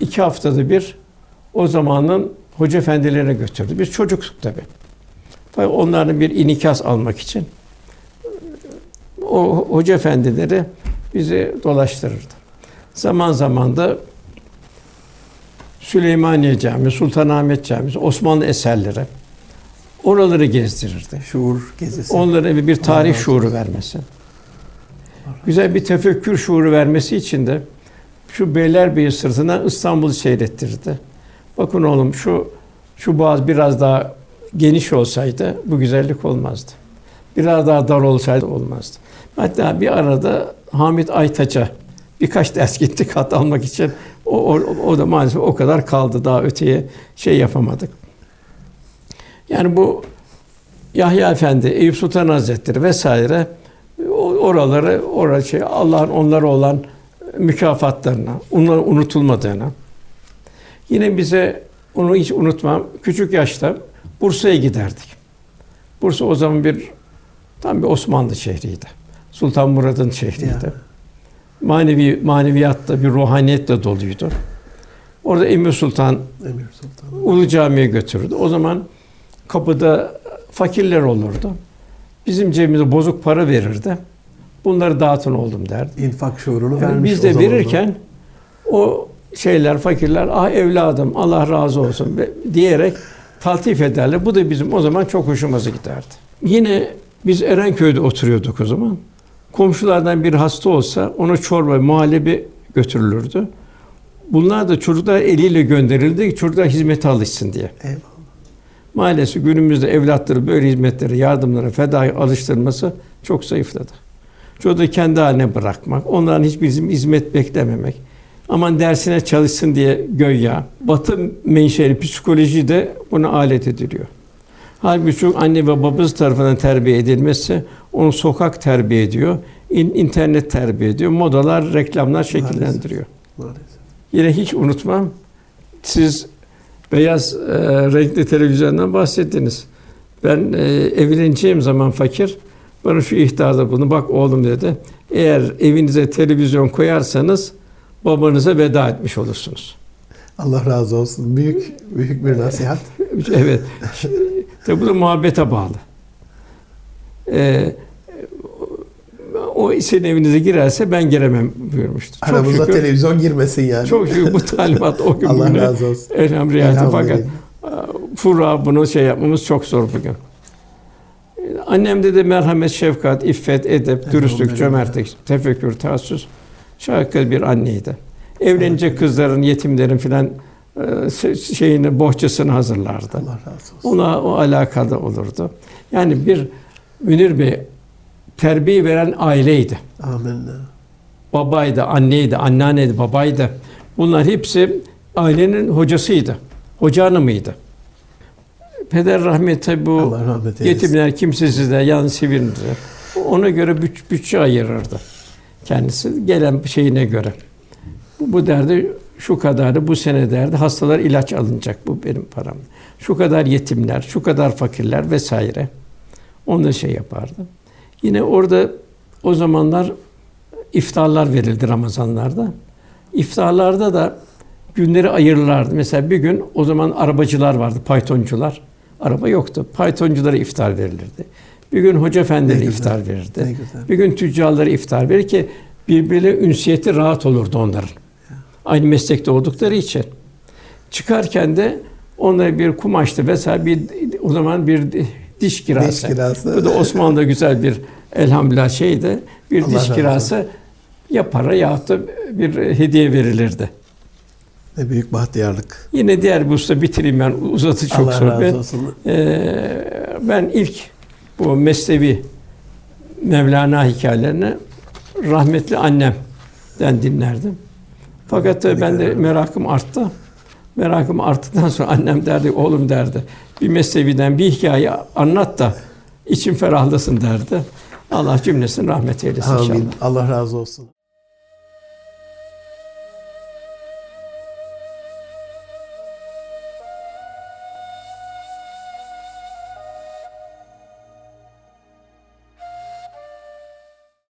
[SPEAKER 2] iki haftada bir o zamanın hoca efendilerine götürdü. Biz çocuktuk tabii. Fakat onların bir inikas almak için o hoca efendileri bizi dolaştırırdı. Zaman zaman da Süleymaniye Camii, Sultanahmet Camii, Osmanlı eserleri oraları gezdirirdi.
[SPEAKER 1] Şuur gezisi.
[SPEAKER 2] Onlara bir bir
[SPEAKER 1] Allah
[SPEAKER 2] tarih
[SPEAKER 1] razı
[SPEAKER 2] şuuru vermesi. Güzel bir tefekkür şuuru vermesi için de şu Beylerbeyi sırtından İstanbul'u seyrettirdi. Bakın oğlum şu şu boğaz biraz daha geniş olsaydı bu güzellik olmazdı. Biraz daha dar olsaydı olmazdı. Hatta bir arada Hamit Aytaç'a birkaç ders gittik hat almak için. O, o, o da maalesef o kadar kaldı. Daha öteye şey yapamadık. Yani bu Yahya Efendi, Eyüp Sultan Hazretleri vesaire oraları orası şey Allah'ın onlara olan mükafatlarına, onların unutulmadığına. Yine bize onu hiç unutmam. Küçük yaşta Bursa'ya giderdik. Bursa o zaman bir tam bir Osmanlı şehriydi. Sultan Murad'ın şehriydi.
[SPEAKER 1] Ya.
[SPEAKER 2] Manevi maneviyatta bir ruhaniyetle doluydu. Orada Emir Sultan
[SPEAKER 1] Emir Sultan.
[SPEAKER 2] Ulu Cami'ye götürdü. O zaman kapıda fakirler olurdu. Bizim cebimize bozuk para verirdi. Bunları dağıtın oldum derdi.
[SPEAKER 1] İnfak şuurunu
[SPEAKER 2] Yani
[SPEAKER 1] vermiş
[SPEAKER 2] biz de
[SPEAKER 1] o.
[SPEAKER 2] verirken o şeyler fakirler ah evladım Allah razı olsun diyerek taltif ederler. Bu da bizim o zaman çok hoşumuza giderdi. Yine biz Erenköy'de oturuyorduk o zaman. Komşulardan bir hasta olsa ona çorba, muhallebi götürülürdü. Bunlar da çocuklar eliyle gönderildi çocuklar hizmete alışsın diye.
[SPEAKER 1] Eyvallah.
[SPEAKER 2] Maalesef günümüzde evlatları böyle hizmetlere, yardımlara feda alıştırması çok zayıfladı. Çocuğu kendi haline bırakmak, onların hiçbir hizm- hizmet beklememek. Aman dersine çalışsın diye göya. Batı menşeli psikoloji de buna alet ediliyor. Halbuki çocuk anne ve babası tarafından terbiye edilmesi onu sokak terbiye ediyor, in- internet terbiye ediyor, modalar, reklamlar şekillendiriyor.
[SPEAKER 1] Maalesef.
[SPEAKER 2] Yine hiç unutmam. Siz beyaz e, renkli televizyondan bahsettiniz. Ben e, evleneceğim zaman fakir bana şu ihtarda bulundu. Bak oğlum dedi. Eğer evinize televizyon koyarsanız babanıza veda etmiş olursunuz.
[SPEAKER 1] Allah razı olsun. Büyük büyük bir nasihat.
[SPEAKER 2] evet. Tabi bu da muhabbete bağlı. Ee, o senin evinize girerse ben giremem buyurmuştu. Çok
[SPEAKER 1] Aramıza
[SPEAKER 2] şükür,
[SPEAKER 1] televizyon girmesin yani.
[SPEAKER 2] çok şükür bu talimat o gün
[SPEAKER 1] Allah razı olsun.
[SPEAKER 2] elham riayeti fakat
[SPEAKER 1] Elhamdülillah.
[SPEAKER 2] furra bunu şey yapmamız çok zor bugün. Annemde de merhamet, şefkat, iffet, edep, dürüstlük, cömertlik, tefekkür, taassüs şahika bir anneydi. Evlenecek kızların, yetimlerin filan e, şeyini, bohçasını hazırlardı.
[SPEAKER 1] Allah razı olsun.
[SPEAKER 2] Ona o alakada olurdu. Yani bir Münir Bey terbiye veren aileydi.
[SPEAKER 1] Amin.
[SPEAKER 2] Babaydı, anneydi, anneanneydi, babaydı. Bunlar hepsi ailenin hocasıydı. Hoca hanımıydı. Peder rahmet tabi bu
[SPEAKER 1] rahmet
[SPEAKER 2] yetimler, kimsesizler, yan sivildir. Ona göre büt, bütçe ayırırdı. Kendisi gelen şeyine göre. Bu, bu derdi şu kadarı bu sene derdi hastalar ilaç alınacak bu benim param. Şu kadar yetimler, şu kadar fakirler vesaire. Onu şey yapardı. Yine orada o zamanlar iftarlar verildi Ramazanlarda. İftarlarda da günleri ayırırlardı. Mesela bir gün o zaman arabacılar vardı, paytoncular. Araba yoktu. Paytonculara iftar verilirdi. Bir gün hoca efendileri iftar verirdi. Bir gün tüccarlara iftar verir ki birbiriyle ünsiyeti rahat olurdu onların. Aynı meslekte oldukları için. Çıkarken de onlara bir kumaştı vesaire bir o zaman bir diş kirası.
[SPEAKER 1] Diş kirası.
[SPEAKER 2] Bu da Osmanlı'da güzel bir elhamdülillah şeydi. Bir
[SPEAKER 1] Allah
[SPEAKER 2] diş kirası ya para ya da bir hediye verilirdi.
[SPEAKER 1] Ne büyük bahtiyarlık.
[SPEAKER 2] Yine diğer bir usta bitireyim ben uzatı çok
[SPEAKER 1] Allah
[SPEAKER 2] sohbet.
[SPEAKER 1] razı olsun.
[SPEAKER 2] Ee, ben ilk bu Mesnevi Mevlana hikayelerini rahmetli annemden dinlerdim. Fakat tabii ben de merakım arttı. Merakım arttıktan sonra annem derdi, oğlum derdi. Bir Mesnevi'den bir hikaye anlat da için ferahlasın derdi. Allah cümlesini rahmet eylesin inşallah.
[SPEAKER 1] Amin. Allah razı olsun.